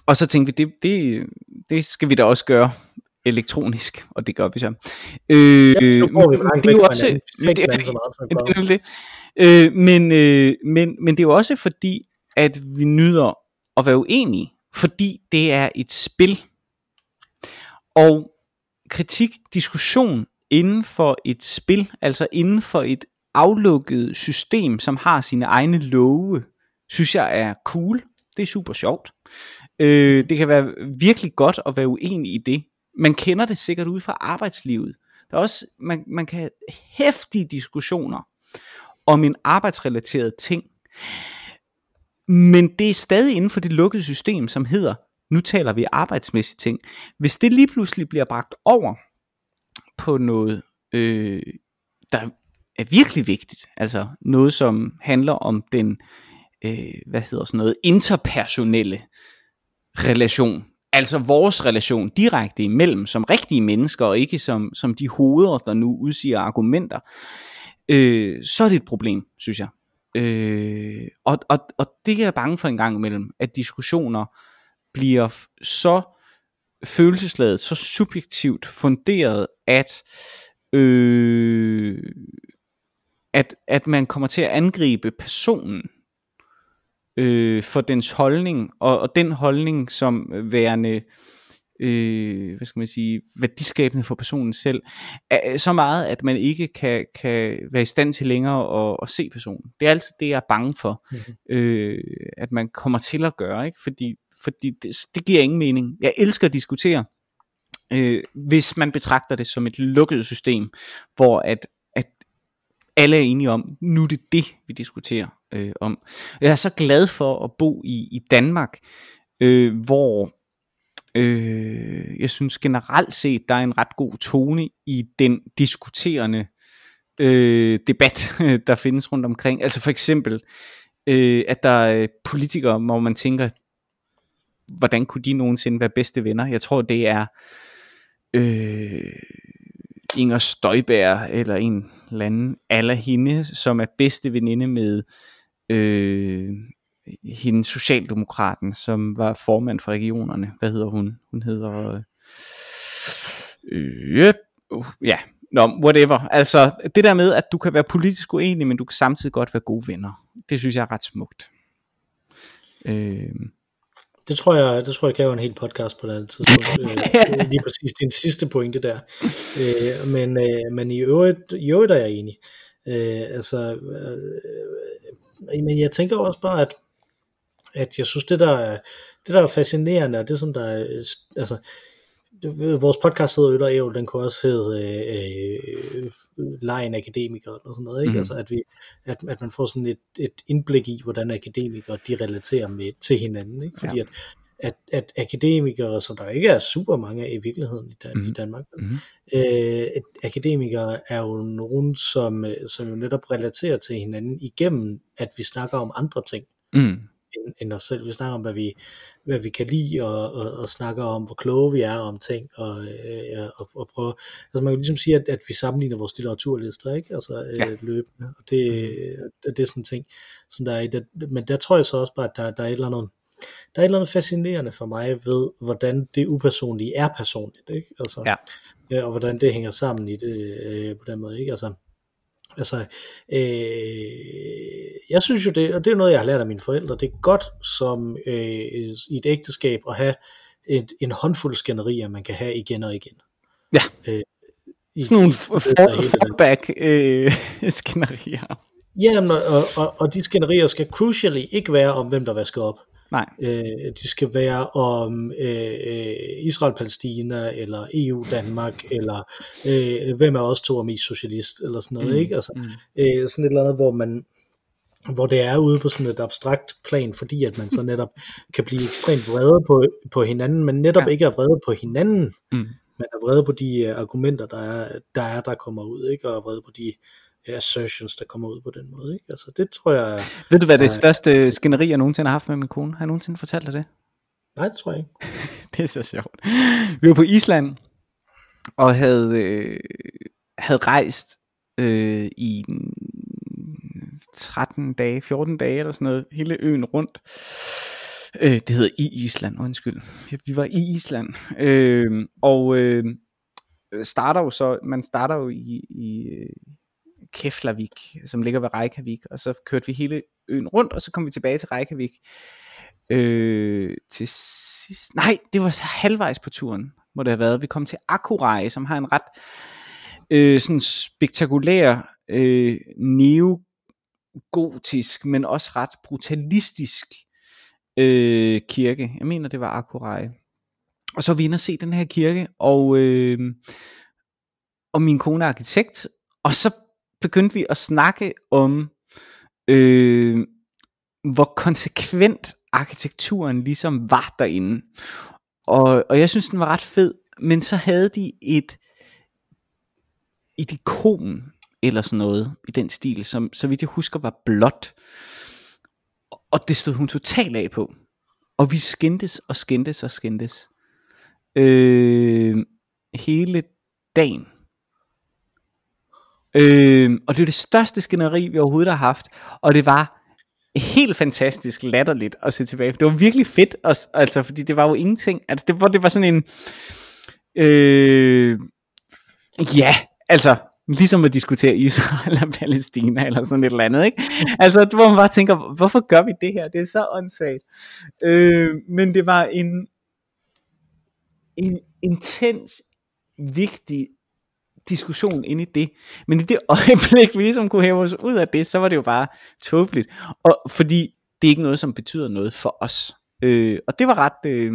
og så tænkte vi, det, det, det skal vi da også gøre elektronisk, og det gør vi så. Øh, ja, det er jo også, det, det, det, øh, men, øh, men, men det er jo også fordi, at vi nyder at være uenige fordi det er et spil. Og kritik, diskussion inden for et spil, altså inden for et aflukket system, som har sine egne love, synes jeg er cool. Det er super sjovt. Øh, det kan være virkelig godt at være uenig i det. Man kender det sikkert ud fra arbejdslivet. Der er også, man, man kan have hæftige diskussioner om en arbejdsrelateret ting. Men det er stadig inden for det lukkede system, som hedder, nu taler vi arbejdsmæssige ting. Hvis det lige pludselig bliver bragt over på noget, øh, der er virkelig vigtigt, altså noget, som handler om den, øh, hvad hedder sådan noget, interpersonelle relation, altså vores relation direkte imellem, som rigtige mennesker, og ikke som, som de hoveder, der nu udsiger argumenter, øh, så er det et problem, synes jeg. Øh, og, og, og det er jeg bange for en gang imellem, at diskussioner bliver så følelsesladet, så subjektivt funderet, at, øh, at, at man kommer til at angribe personen øh, for dens holdning, og, og den holdning som værende øh, hvad skal man sige, værdiskabende for personen selv, er så meget, at man ikke kan, kan være i stand til længere at, at se personen. Det er altid det, jeg er bange for, mm-hmm. øh, at man kommer til at gøre, ikke? fordi, fordi det, det giver ingen mening. Jeg elsker at diskutere, øh, hvis man betragter det som et lukket system, hvor at, at alle er enige om, nu er det det, vi diskuterer øh, om. Jeg er så glad for at bo i, i Danmark, øh, hvor Øh, jeg synes generelt set, der er en ret god tone i den diskuterende øh, debat, der findes rundt omkring. Altså for eksempel, øh, at der er politikere, hvor man tænker, hvordan kunne de nogensinde være bedste venner? Jeg tror, det er øh, Inger Støjberg eller en eller anden, alle hende, som er bedste veninde med øh, hende Socialdemokraten, som var formand for regionerne. Hvad hedder hun? Hun hedder... Øh, uh, ja, no, whatever. Altså, det der med, at du kan være politisk uenig, men du kan samtidig godt være gode venner. Det synes jeg er ret smukt. Øh, det tror jeg, det tror jeg kan en helt podcast på det andet tidspunkt. øh, lige præcis din sidste pointe der. Øh, men, øh, men i øvrigt, i øvrigt er jeg enig. Øh, altså, øh, men jeg tænker også bare, at at jeg synes, det der er, det der er fascinerende, og det som der er, altså, det, vores podcast hedder Øl og Ævl, den kunne også hedde øh, øh, Lejen Akademiker og sådan noget, ikke? Mm. Altså at, vi, at, at man får sådan et, et indblik i, hvordan akademikere de relaterer med til hinanden, ikke? Fordi ja. at, at, at akademikere, som der ikke er super mange af i virkeligheden i, Dan- mm. i Danmark, mm. øh, akademikere er jo nogen, som, som jo netop relaterer til hinanden igennem, at vi snakker om andre ting. Mm end, end os selv. Vi snakker om, hvad vi, hvad vi kan lide, og, og, og snakker om, hvor kloge vi er om ting, og, øh, og, og prøve, altså man kan ligesom sige, at, at vi sammenligner vores litteraturlister, ikke? Altså øh, ja. løbende, og det, mm. det er sådan en ting, som der er i det, men der tror jeg så også bare, at der, der er et eller andet, der er et eller andet fascinerende for mig ved, hvordan det upersonlige er personligt, ikke? Altså, ja. ja og hvordan det hænger sammen i det øh, på den måde, ikke? Altså, Altså, øh, jeg synes jo det, og det er noget, jeg har lært af mine forældre, det er godt som øh, i et ægteskab at have et, en håndfuld skænderier, man kan have igen og igen. Ja. Øh, i, Sådan nogle fallback øh, skænderier. Ja, og, og, og de skænderier skal crucially ikke være om, hvem der vasker op. Nej. Øh, de skal være om øh, Israel-Palæstina, eller EU-Danmark, eller øh, hvem er også to er mest socialist, eller sådan noget, mm. ikke? Altså, mm. øh, sådan et eller andet, hvor man hvor det er ude på sådan et abstrakt plan, fordi at man så netop kan blive ekstremt vrede på, på hinanden, men netop ja. ikke er vrede på hinanden, mm. men er vrede på de uh, argumenter, der er, der er, der kommer ud, ikke? og er vrede på de assertions, der kommer ud på den måde. Ikke? Altså, det tror jeg... Ved du, hvad det største skænderi, jeg nogensinde har haft med min kone? Har jeg nogensinde fortalt dig det? Nej, det tror jeg ikke. det er så sjovt. Vi var på Island, og havde, øh, havde rejst øh, i 13 dage, 14 dage eller sådan noget, hele øen rundt. Øh, det hedder i Island, undskyld. Vi var i Island. Øh, og øh, starter jo så, man starter jo i, i Keflavik, som ligger ved Reykjavik, og så kørte vi hele øen rundt, og så kom vi tilbage til Reykjavik. Øh, til sidst, nej, det var så halvvejs på turen, må det have været. Vi kom til Akurey, som har en ret øh, sådan spektakulær øh, neogotisk, men også ret brutalistisk øh, kirke. Jeg mener, det var Akurey. Og så er vi inde og se den her kirke, og, øh, og min kone er arkitekt, og så begyndte vi at snakke om, øh, hvor konsekvent arkitekturen ligesom var derinde. Og, og jeg synes, den var ret fed, men så havde de et, et ikon, eller sådan noget, i den stil, som så vidt jeg husker var blåt. Og det stod hun totalt af på. Og vi skændtes og skændtes og skændtes. Øh, hele dagen. Øh, og det er det største skænderi, vi overhovedet har haft. Og det var helt fantastisk latterligt at se tilbage. For det var virkelig fedt, også, altså, fordi det var jo ingenting. Altså, det, var, det var sådan en... Øh, ja, altså, ligesom at diskutere Israel og Palæstina, eller sådan et eller andet, ikke? Altså, hvor man bare tænker, hvorfor gør vi det her? Det er så åndssvagt. Øh, men det var en, en intens, vigtig diskussion ind i det. Men i det øjeblik, vi ligesom kunne hæve os ud af det, så var det jo bare tåbeligt. Og fordi det er ikke noget, som betyder noget for os. Øh, og det var ret øh,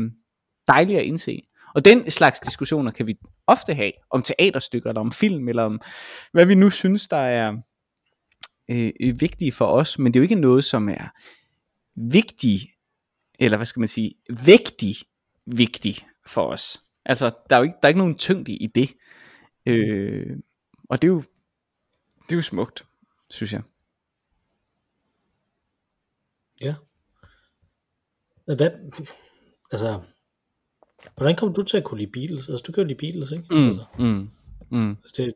dejligt at indse. Og den slags diskussioner kan vi ofte have om teaterstykker, eller om film, eller om hvad vi nu synes, der er øh, øh vigtige for os. Men det er jo ikke noget, som er vigtig, eller hvad skal man sige, vægtig vigtig for os. Altså, der er jo ikke, der er ikke nogen tyngde i det. Øh, og det er jo, det er jo smukt, synes jeg. Ja. Hvad, altså, hvordan kom du til at kunne lide Beatles? Altså, du kan jo lide Beatles, ikke? Mm, altså. mm, mm. Altså, det,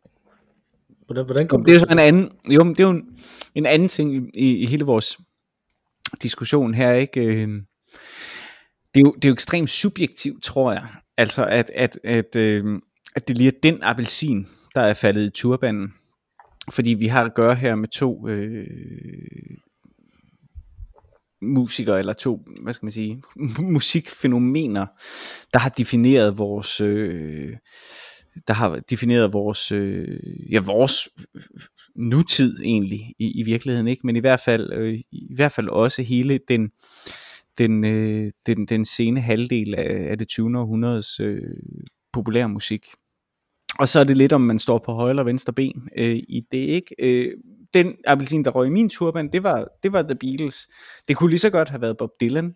hvordan, hvordan kom det er så en anden, jo, det er jo en, en anden ting i, i hele vores diskussion her, ikke? Øh, det er jo, det er jo ekstremt subjektivt, tror jeg. Altså, at, at, at, øh, at det lige er den appelsin, der er faldet i turbanen. Fordi vi har at gøre her med to øh, musikere, eller to, hvad skal man sige, musikfænomener, der har defineret vores, øh, der har defineret vores, øh, ja, vores nutid egentlig, i, i virkeligheden ikke, men i hvert fald, øh, i hvert fald også hele den, den, øh, den, den sene halvdel af, af det 20. århundredes øh, populærmusik. musik. Og så er det lidt, om man står på højre eller venstre ben øh, i det, ikke? Øh, den appelsin, der røg i min turban, det var, det var The Beatles. Det kunne lige så godt have været Bob Dylan.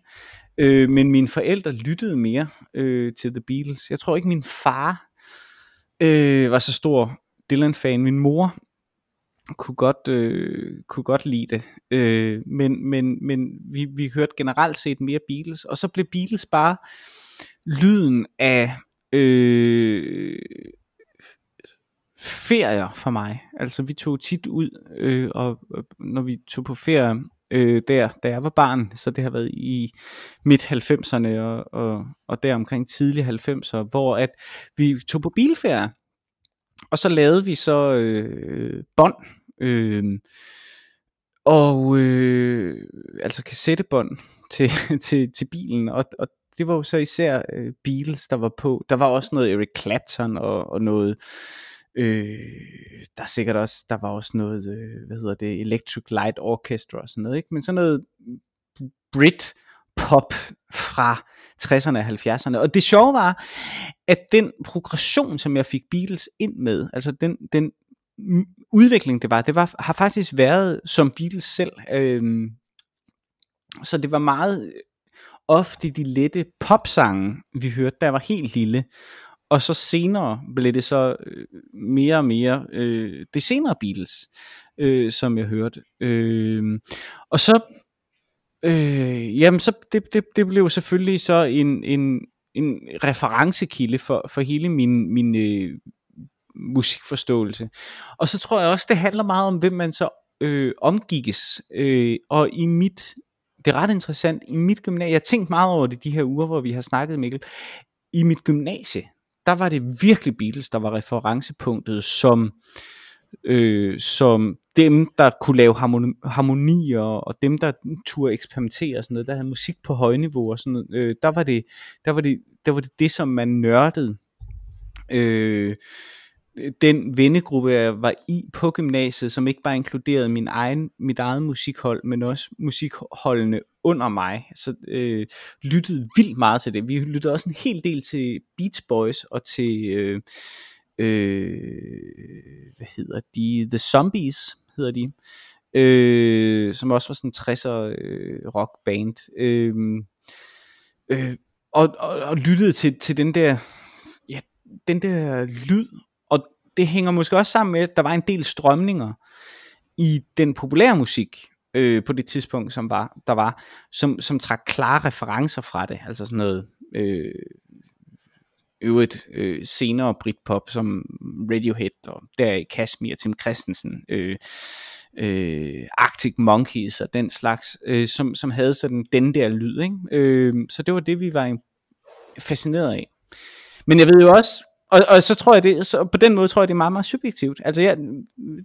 Øh, men mine forældre lyttede mere øh, til The Beatles. Jeg tror ikke, min far øh, var så stor Dylan-fan. Min mor kunne godt, øh, kunne godt lide det. Øh, men men, men vi, vi hørte generelt set mere Beatles. Og så blev Beatles bare lyden af... Øh, ferier for mig. Altså vi tog tit ud, øh, og, når vi tog på ferie øh, der, da jeg var barn, så det har været i midt 90'erne og, og, og der omkring tidlige 90'er, hvor at vi tog på bilferie, og så lavede vi så øh, bånd, øh, og øh, altså kassettebånd til, til, til bilen, og, og det var jo så især øh, Beatles, der var på. Der var også noget Eric Clapton og, og noget Øh, der er sikkert også, der var også noget, øh, hvad hedder det, Electric Light Orchestra og sådan noget, ikke? Men sådan noget Brit pop fra 60'erne og 70'erne. Og det sjove var, at den progression, som jeg fik Beatles ind med, altså den, den udvikling, det var, det var, har faktisk været som Beatles selv. Øhm, så det var meget øh, ofte de lette popsange, vi hørte, der var helt lille. Og så senere blev det så øh, mere og mere øh, det senere Beatles, øh, som jeg hørte. Øh, og så, øh, jamen så det, det, det blev selvfølgelig så en, en, en referencekilde for, for hele min, min øh, musikforståelse. Og så tror jeg også, det handler meget om, hvem man så øh, omgikkes. Øh, og i mit, det er ret interessant, i mit gymnasie, jeg har tænkt meget over det de her uger, hvor vi har snakket, Mikkel, i mit gymnasie, der var det virkelig Beatles, der var referencepunktet som, øh, som dem, der kunne lave harmoni, harmonier, og dem, der turde eksperimentere og sådan noget, der havde musik på højniveau og sådan noget, øh, der var det, der var det, der var det, det som man nørdede. Øh, den vennegruppe, jeg var i på gymnasiet, som ikke bare inkluderede min egen, mit eget musikhold, men også musikholdene under mig, så øh, lyttede vildt meget til det. Vi lyttede også en hel del til Beach Boys og til, øh, øh, hvad hedder de, The Zombies hedder de, øh, som også var sådan en 60'er øh, rockband. Øh, øh, og, og, og lyttede til, til den der, ja, den der lyd og det hænger måske også sammen med, at der var en del strømninger i den populære musik øh, på det tidspunkt, som var, der var, som, som trak klare referencer fra det, altså sådan noget øh, øvrigt øh, senere Britpop som Radiohead og der i Kashmir, Tim Christensen, øh, øh, Arctic Monkeys og den slags, øh, som, som havde sådan den der lyd. Ikke? Øh, så det var det, vi var fascineret af. Men jeg ved jo også, og, og så tror jeg det, så på den måde tror jeg det er meget, meget subjektivt. Altså jeg,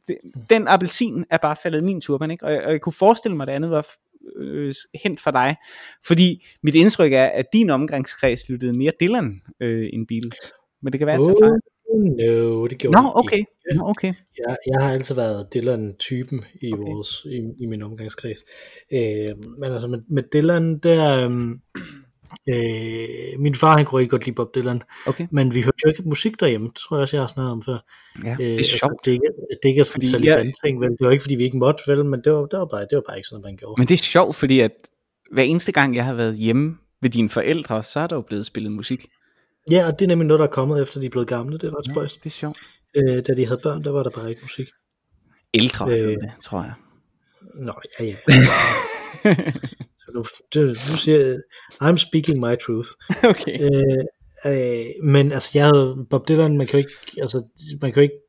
det, den appelsin er bare faldet i min turban, ikke? Og jeg, og jeg kunne forestille mig, at det andet var øh, hent for dig. Fordi mit indtryk er, at din omgangskreds lyttede mere Dylan øh, end Beatles. Men det kan være, at oh, no, det gjorde Nå, okay. ikke. Nå, okay. Jeg, jeg har altid været Dylan-typen i, okay. vores, i, i min omgangskreds. Øh, men altså med, med Dylan, der... Øh, Øh, min far han kunne ikke godt lide Bob Dylan, okay. men vi hørte jo ikke musik derhjemme, det tror jeg også, jeg har snakket om før. Ja, øh, det er altså, sjovt. det, ikke, det ikke er sådan en ting, vel? Det var ikke fordi vi ikke måtte, vel? men det var, det, var bare, det var bare ikke sådan, man gjorde. Men det er sjovt, fordi at hver eneste gang, jeg har været hjemme ved dine forældre, så er der jo blevet spillet musik. Ja, og det er nemlig noget, der er kommet efter, de er blevet gamle, det er ret spøjst. Ja, det er sjovt. Øh, da de havde børn, der var der bare ikke musik. Ældre, øh, det, tror jeg. Nå, ja, ja. nu, det, nu siger I'm speaking my truth. Okay. Øh, øh, men altså, jeg havde, Bob Dylan, man kan jo ikke, altså, man kan jo ikke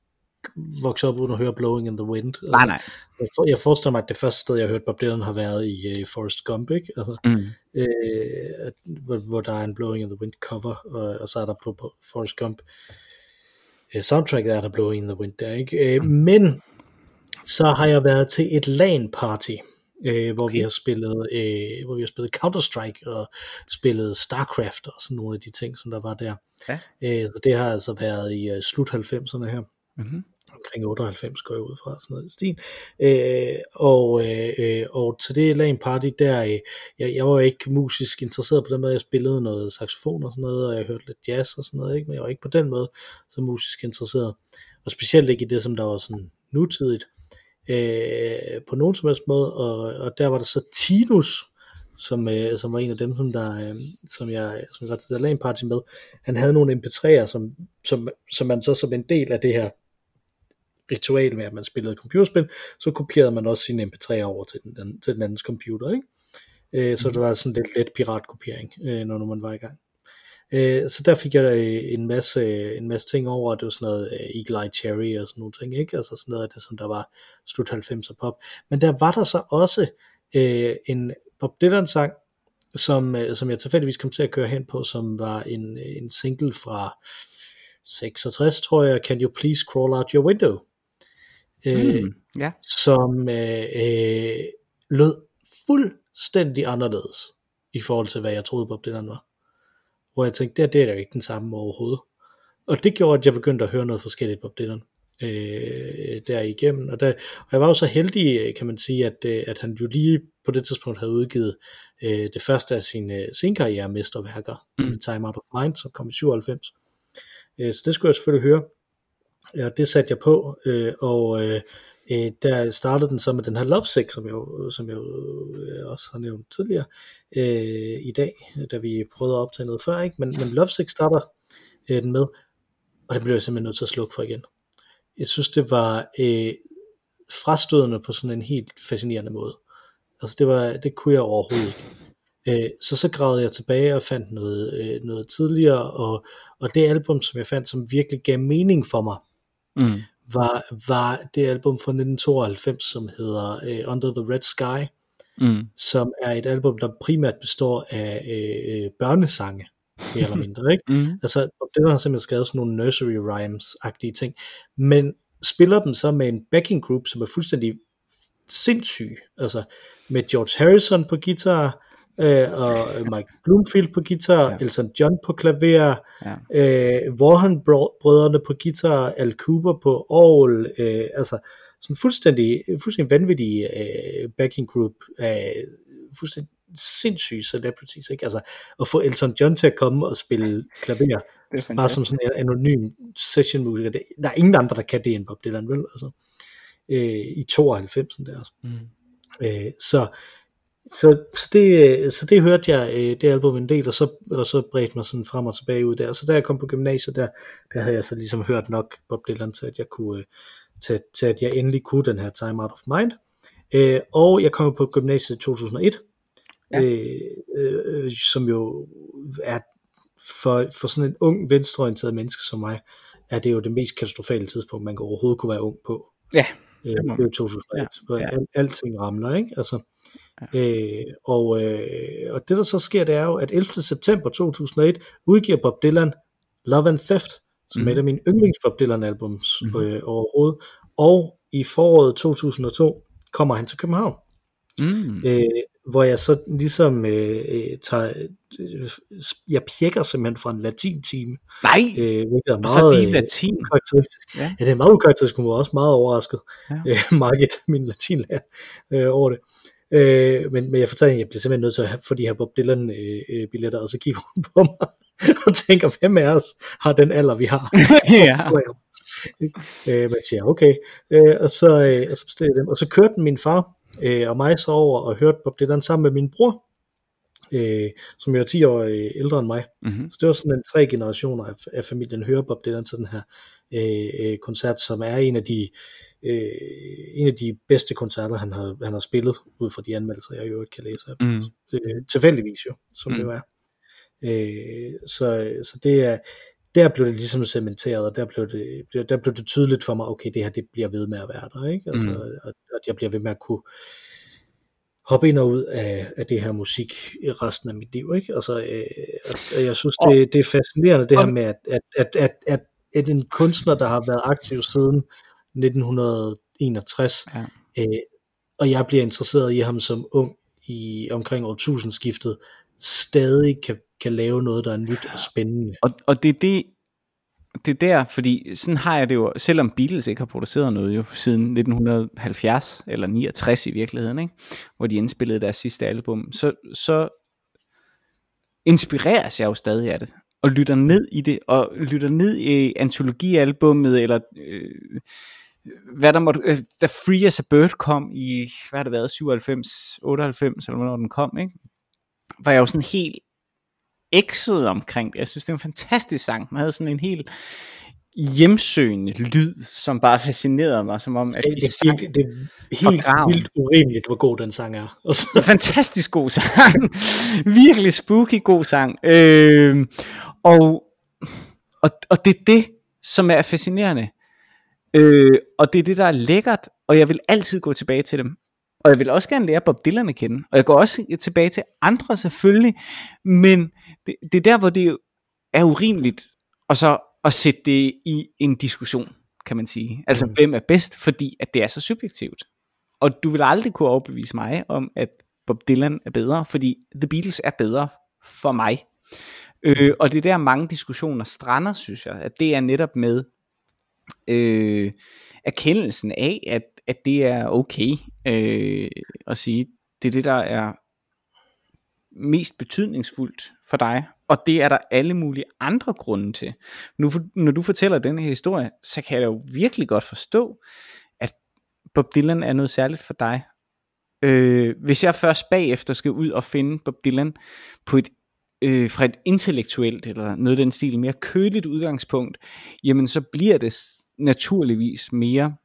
vokse op uden at høre Blowing in the Wind. Altså, nej, nej. Jeg, for, jeg forestiller mig, at det første sted, jeg har hørt Bob Dylan, har været i uh, Forrest Gump, ikke? Altså, mm. øh, hvor, hvor der er en Blowing in the Wind cover, og, og så er der på, på Forrest Gump uh, soundtracket er der Blowing in the Wind der, ikke? Uh, mm. Men så har jeg været til et LAN party, øh, hvor okay. vi har spillet øh, hvor vi har spillet Counter Strike og spillet Starcraft og sådan nogle af de ting som der var der. Ja. Øh, så det har altså været i uh, slut 90'erne her. Mm-hmm. Omkring 98 går jeg ud fra sådan noget stil. Øh, og, øh, og til det LAN party der, øh, jeg, jeg var ikke musisk interesseret på den måde, jeg spillede noget saxofon og sådan noget, og jeg hørte lidt jazz og sådan noget, ikke? men jeg var ikke på den måde så musisk interesseret. Og specielt ikke i det, som der var sådan nutidigt øh, på nogen som helst måde, og, og der var der så Tinus, som, øh, som var en af dem, som, der, øh, som jeg, som jeg var til der LAN party med, han havde nogle mp3'er, som, som, som man så som en del af det her ritual med, at man spillede computerspil, så kopierede man også sine mp3'er over til den, den, til den andens computer, ikke? Øh, så det var sådan lidt let piratkopiering, øh, når man var i gang. Øh, så der fik jeg øh, en masse, en masse ting over, det var sådan noget øh, Eagle Eye Cherry og sådan nogle ting, ikke? Altså sådan noget af det, som der var slut 90'er pop. Men der var der så også øh, en Bob Dylan sang, som, øh, som jeg tilfældigvis kom til at køre hen på, som var en, en single fra 66, tror jeg, Can You Please Crawl Out Your Window? Øh, mm, ja. Som øh, øh, lød fuldstændig anderledes i forhold til, hvad jeg troede Bob Dylan var hvor jeg tænkte, det, det er da ikke den samme overhovedet. Og det gjorde, at jeg begyndte at høre noget forskelligt på Dylan. øh, der igennem. Og, der, og jeg var jo så heldig, øh, kan man sige, at, øh, at han jo lige på det tidspunkt havde udgivet øh, det første af sine senkarriere mesterværker, mm. Time Out of Mind, som kom i 97. Øh, så det skulle jeg selvfølgelig høre. Ja, det satte jeg på, øh, og øh, øh, der startede den så med den her Lovesick, som jeg, som jeg øh, også har nævnt tidligere øh, i dag, da vi prøvede at optage noget før, ikke? Men, men Lovesick starter øh, den med, og det blev jeg simpelthen nødt til at slukke for igen. Jeg synes, det var øh, frastødende på sådan en helt fascinerende måde. Altså det, var, det kunne jeg overhovedet ikke. Øh, så så gravede jeg tilbage og fandt noget, øh, noget tidligere, og, og det album, som jeg fandt, som virkelig gav mening for mig, mm var, var det album fra 1992, som hedder uh, Under the Red Sky, mm. som er et album, der primært består af uh, børnesange, mere eller mindre, ikke? mm. Altså, det har simpelthen skrevet sådan nogle nursery rhymes-agtige ting, men spiller dem så med en backing group, som er fuldstændig sindssyg, altså med George Harrison på guitar, øh, og Mike Bloomfield på guitar, ja. Elton John på klaver, ja. øh, Warren brødrene på guitar, Al Cooper på orgel, øh, altså sådan fuldstændig, fuldstændig vanvittig øh, backing group af fuldstændig sindssyge celebrities, ikke? Altså, at få Elton John til at komme og spille klaver, bare som sådan en anonym session musiker, det, der er ingen andre, der kan det end Bob Dylan, vel? Altså, øh, i 92 der. Altså. Mm. Øh, så så, så, det, så det hørte jeg øh, det album en del, og så, og så bredte mig sådan frem og tilbage ud der. Så da jeg kom på gymnasiet, der, der havde jeg så ligesom hørt nok Bob Dylan til, at jeg kunne, øh, til, til at jeg endelig kunne den her Time Out of Mind. Øh, og jeg kom på gymnasiet i 2001, ja. øh, øh, som jo er for, for sådan en ung venstreorienteret menneske som mig, er det jo det mest katastrofale tidspunkt, man overhovedet kunne være ung på. Ja. Øh, det er jo 2001, ja. hvor ja. Al, alting ramler, ikke? Altså, Øh, og, øh, og det der så sker, det er jo, at 11. september 2001 udgiver Bob Dylan Love and Theft, som mm. er et af mine yndlings Bob Dylan albums mm. øh, overhovedet. Og i foråret 2002 kommer han til København. Mm. Øh, hvor jeg så ligesom øh, øh tager, øh, jeg pjekker simpelthen fra en latin-time. Nej, øh, hvilket er meget, og så lige latin. Karakteristisk. Ja. ja, det er meget ukarakteristisk, hun var også meget overrasket, ja. øh, Margit, min latinlærer, øh, over det. Øh, men, men jeg fortalte at jeg bliver simpelthen nødt til at få de her Bob Dylan øh, øh, billetter, og så kigger hun på mig og tænker, hvem af os har den alder, vi har? ja. øh, men jeg siger, okay. Øh, og, så, øh, og så bestiller jeg dem. Og så kørte min far øh, og mig så over og hørte Bob Dylan sammen med min bror, øh, som jo er 10 år øh, ældre end mig. Mm-hmm. Så det var sådan en tre generationer af, af familien hører Bob Dylan til den her øh, øh, koncert, som er en af de øh, en af de bedste koncerter, han har, han har spillet, ud fra de anmeldelser, jeg i øvrigt kan læse. Mm. Øh, tilfældigvis jo, som mm. det er. Øh, så, så det er, der blev det ligesom cementeret, og der blev det, der blev det tydeligt for mig, okay, det her det bliver ved med at være der, ikke? Altså, mm. at, at jeg bliver ved med at kunne hoppe ind og ud af, af det her musik i resten af mit liv, ikke? Altså, øh, og jeg synes, det, det er fascinerende, det her med, at, at, at, at, at, at en kunstner, der har været aktiv siden 1961, ja. øh, og jeg bliver interesseret i ham som ung i omkring årtusindskiftet, stadig kan, kan lave noget, der er nyt og spændende. Og, og det er det, det er der, fordi sådan har jeg det jo, selvom Beatles ikke har produceret noget jo siden 1970, eller 69 i virkeligheden, ikke? hvor de indspillede deres sidste album, så, så inspireres jeg jo stadig af det, og lytter ned i det, og lytter ned i antologialbummet, eller øh, hvad der måtte, øh, da Free as a Bird kom i, hvad har det været, 97, 98, eller hvornår den kom, ikke? var jeg jo sådan helt ekset omkring det. Jeg synes, det var en fantastisk sang. Man havde sådan en helt hjemsøgende lyd, som bare fascinerede mig, som om, at det, det, sang det, det er helt vildt urimeligt, hvor god den sang er. en fantastisk god sang. Virkelig spooky god sang. Øh, og, og, og det er det, som er fascinerende. Øh, og det er det, der er lækkert, og jeg vil altid gå tilbage til dem. Og jeg vil også gerne lære Bob Dylan at kende. Og jeg går også tilbage til andre selvfølgelig. Men det, det er der, hvor det er urimeligt. Og så at sætte det i en diskussion, kan man sige. Altså, mm. hvem er bedst? Fordi at det er så subjektivt. Og du vil aldrig kunne overbevise mig om, at Bob Dylan er bedre, fordi The Beatles er bedre for mig. Øh, og det er der mange diskussioner strander, synes jeg, at det er netop med, øh, erkendelsen af, at, at det er okay øh, at sige, det er det, der er mest betydningsfuldt for dig, og det er der alle mulige andre grunde til. Nu, når du fortæller den her historie, så kan jeg jo virkelig godt forstå, at Bob Dylan er noget særligt for dig. Øh, hvis jeg først bagefter skal ud og finde Bob Dylan på et øh, fra et intellektuelt eller noget af den stil mere køligt udgangspunkt, jamen så bliver det naturligvis mere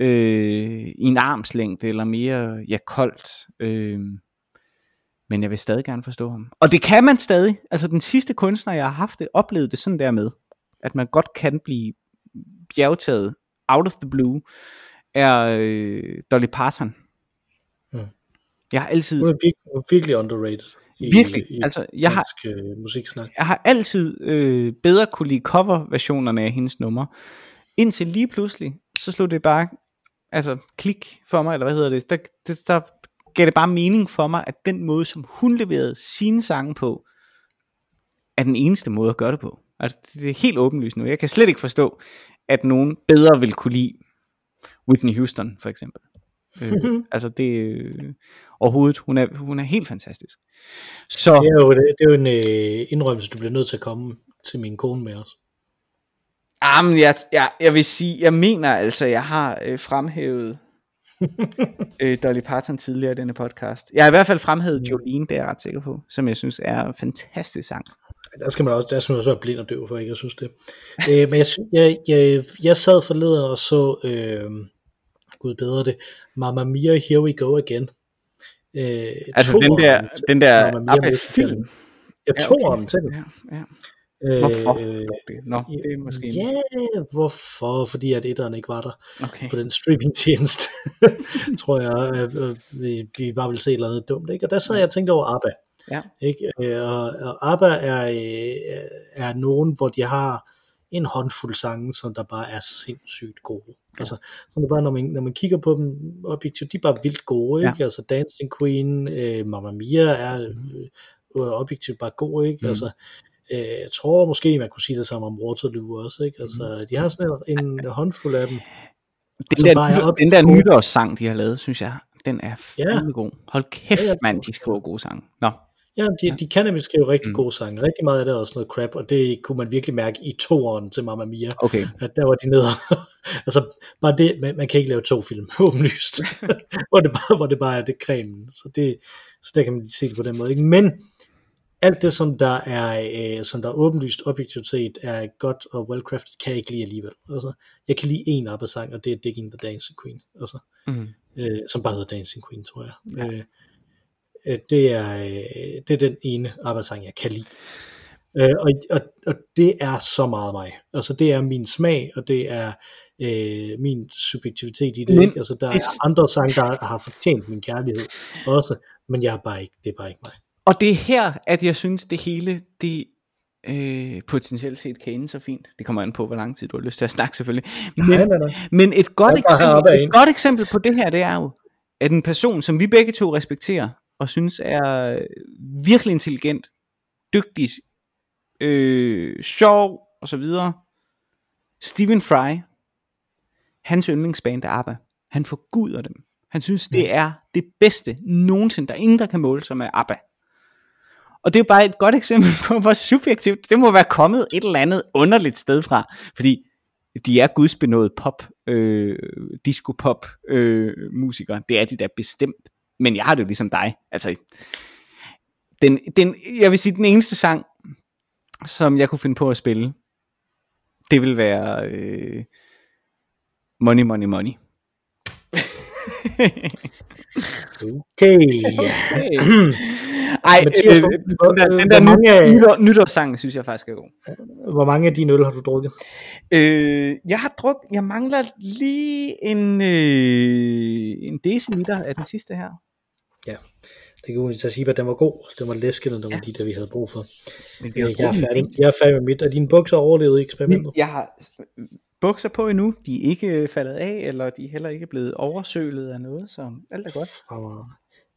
øh, i en armslængde eller mere ja koldt. Øh, men jeg vil stadig gerne forstå ham. Og det kan man stadig. Altså den sidste kunstner, jeg har haft det, oplevede det sådan der med, at man godt kan blive bjergtaget out of the blue, er øh, Dolly Parton. Hmm. Jeg har altid... Hun er virkelig, virkelig underrated. I, virkelig. I, altså, jeg har, øh, musiksnak. jeg har altid øh, bedre kunne lide coverversionerne af hendes numre. Indtil lige pludselig, så slog det bare altså klik for mig, eller hvad hedder det, der, der, der gav det bare mening for mig, at den måde, som hun leverede sine sange på, er den eneste måde at gøre det på. Altså, det er helt åbenlyst nu. Jeg kan slet ikke forstå, at nogen bedre vil kunne lide Whitney Houston, for eksempel. øh, altså det øh, overhovedet, hun er, hun er helt fantastisk. Så, det, er jo, det er jo en øh, indrømmelse, du bliver nødt til at komme til min kone med os. Jamen, jeg, jeg, jeg vil sige, jeg mener altså, jeg har øh, fremhævet øh, Dolly Parton tidligere i denne podcast. Jeg har i hvert fald fremhævet. Jolene, det er jeg ret sikker på, som jeg synes er en fantastisk sang. Der skal man også, der skal man også være blind og døv for, ikke? Jeg synes det. øh, men jeg, jeg, jeg, jeg sad forleden og så, øh, gud bedre det, Mamma Mia, Here We Go Again. Øh, altså den der, den der film. Jeg tog ja, okay. til den. Ja, ja. Hvorfor? Øh, Nå, det er måske... Ja, hvorfor? Fordi at etteren ikke var der okay. på den streaming-tjeneste, tror jeg. Øh, vi, vi bare ville se et eller andet dumt. Ikke? Og der sad jeg og tænkte over ABBA. Ja. Ikke? Øh, og, og ABBA er, øh, er nogen, hvor de har en håndfuld sange, som der bare er sindssygt gode. Ja. Altså, så det bare, når man, når man kigger på dem objektivt, de er bare vildt gode, ikke? Ja. Altså Dancing Queen, øh, Mamma Mia er øh, objektivt bare god, ikke? Mm. Altså, Øh, jeg tror måske, man kunne sige det samme om Waterloo også. Ikke? Altså, mm. De har sådan en, håndfuld af dem. Den der, bare den der nytårssang, de har lavet, synes jeg, den er fandme ja. god. Hold kæft, ja, ja. mand, de skriver gode sange. Nå. Ja, de, de kan nemlig skrive rigtig mm. gode sange. Rigtig meget af det er også noget crap, og det kunne man virkelig mærke i toeren til Mamma Mia. Okay. At der var de nede. altså, bare det, man, man, kan ikke lave to film, åbenlyst. hvor, det bare, hvor det bare er det cremen. Så, det, så der kan man se det på den måde. Ikke? Men alt det, som der er, øh, som der er åbenlyst objektivt set, er godt og well-crafted, kan jeg ikke lide alligevel. Altså, jeg kan lide en ABBA-sang, og det er Digging the Dancing Queen. Altså, mm. øh, som bare hedder Dancing Queen, tror jeg. Ja. Øh, øh, det, er, øh, det er den ene ABBA-sang, jeg kan lide. Øh, og, og, og det er så meget mig. Altså, det er min smag, og det er øh, min subjektivitet i det. Men, ikke? Altså, der er andre sange, der har fortjent min kærlighed også, men jeg er bare ikke, det er bare ikke mig. Og det er her, at jeg synes, det hele, det øh, potentielt set kan ende så fint. Det kommer an på, hvor lang tid du har lyst til at snakke selvfølgelig. Men, nej, nej, nej. men et, godt eksempel, et godt eksempel på det her, det er jo, at en person, som vi begge to respekterer, og synes er virkelig intelligent, dygtig, øh, sjov, og så videre, Stephen Fry, hans yndlingsband er ABBA. Han forguder dem. Han synes, det er det bedste nogensinde. Der er ingen, der kan måle sig med ABBA. Og det er bare et godt eksempel på, hvor subjektivt det må være kommet et eller andet underligt sted fra. Fordi de er gudsbenået pop, øh, disco-pop øh, musikere. Det er de da bestemt. Men jeg har det jo ligesom dig. Altså, den, den, jeg vil sige, den eneste sang, som jeg kunne finde på at spille, det vil være øh, Money, Money, Money. okay. okay. Ej, Mathias, øh, den der, den der mange, nytår, nytårssang, synes jeg faktisk er god. Hvor mange af dine øl har du drukket? Øh, jeg har drukket, jeg mangler lige en, øh, en deciliter af den sidste her. Ja, det kan jeg sige, at den var god. Den var læskende, den var ja. de der, vi havde brug for. Men det jeg, er færdig, jeg er færdig med mit. Er dine bukser overlevet i eksperimentet? Jeg har bukser på endnu. De er ikke faldet af, eller de er heller ikke blevet oversølet af noget, så alt er godt.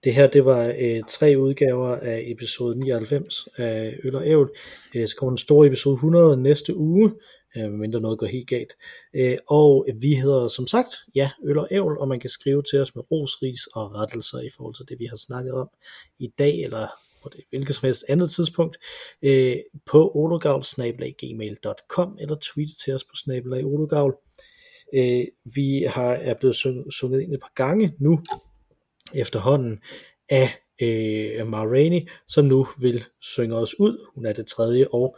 Det her, det var øh, tre udgaver af episode 99 af Øl og Ævl. Øh, så kommer den store episode 100 næste uge. øh, mindre noget går helt galt. Øh, og vi hedder som sagt, ja, Øl og Ævl, og man kan skrive til os med rosris og rettelser i forhold til det, vi har snakket om i dag, eller på det hvilket som helst andet tidspunkt, øh, på ologavl.gmail.com eller tweete til os på snabelag ologavl. Øh, vi har, er blevet sunget ind et par gange nu, efterhånden, af øh, Ma Rainey, som nu vil synge os ud. Hun er det tredje og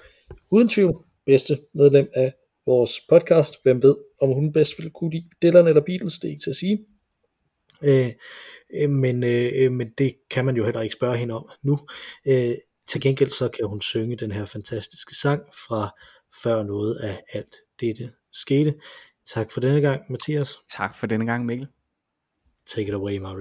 uden tvivl bedste medlem af vores podcast. Hvem ved, om hun bedst vil kunne lide Dylan eller Beatles, det er ikke til at sige. Øh, øh, men, øh, men det kan man jo heller ikke spørge hende om nu. Øh, til gengæld så kan hun synge den her fantastiske sang fra før noget af alt dette skete. Tak for denne gang, Mathias. Tak for denne gang, Mikkel. Take it away, Ma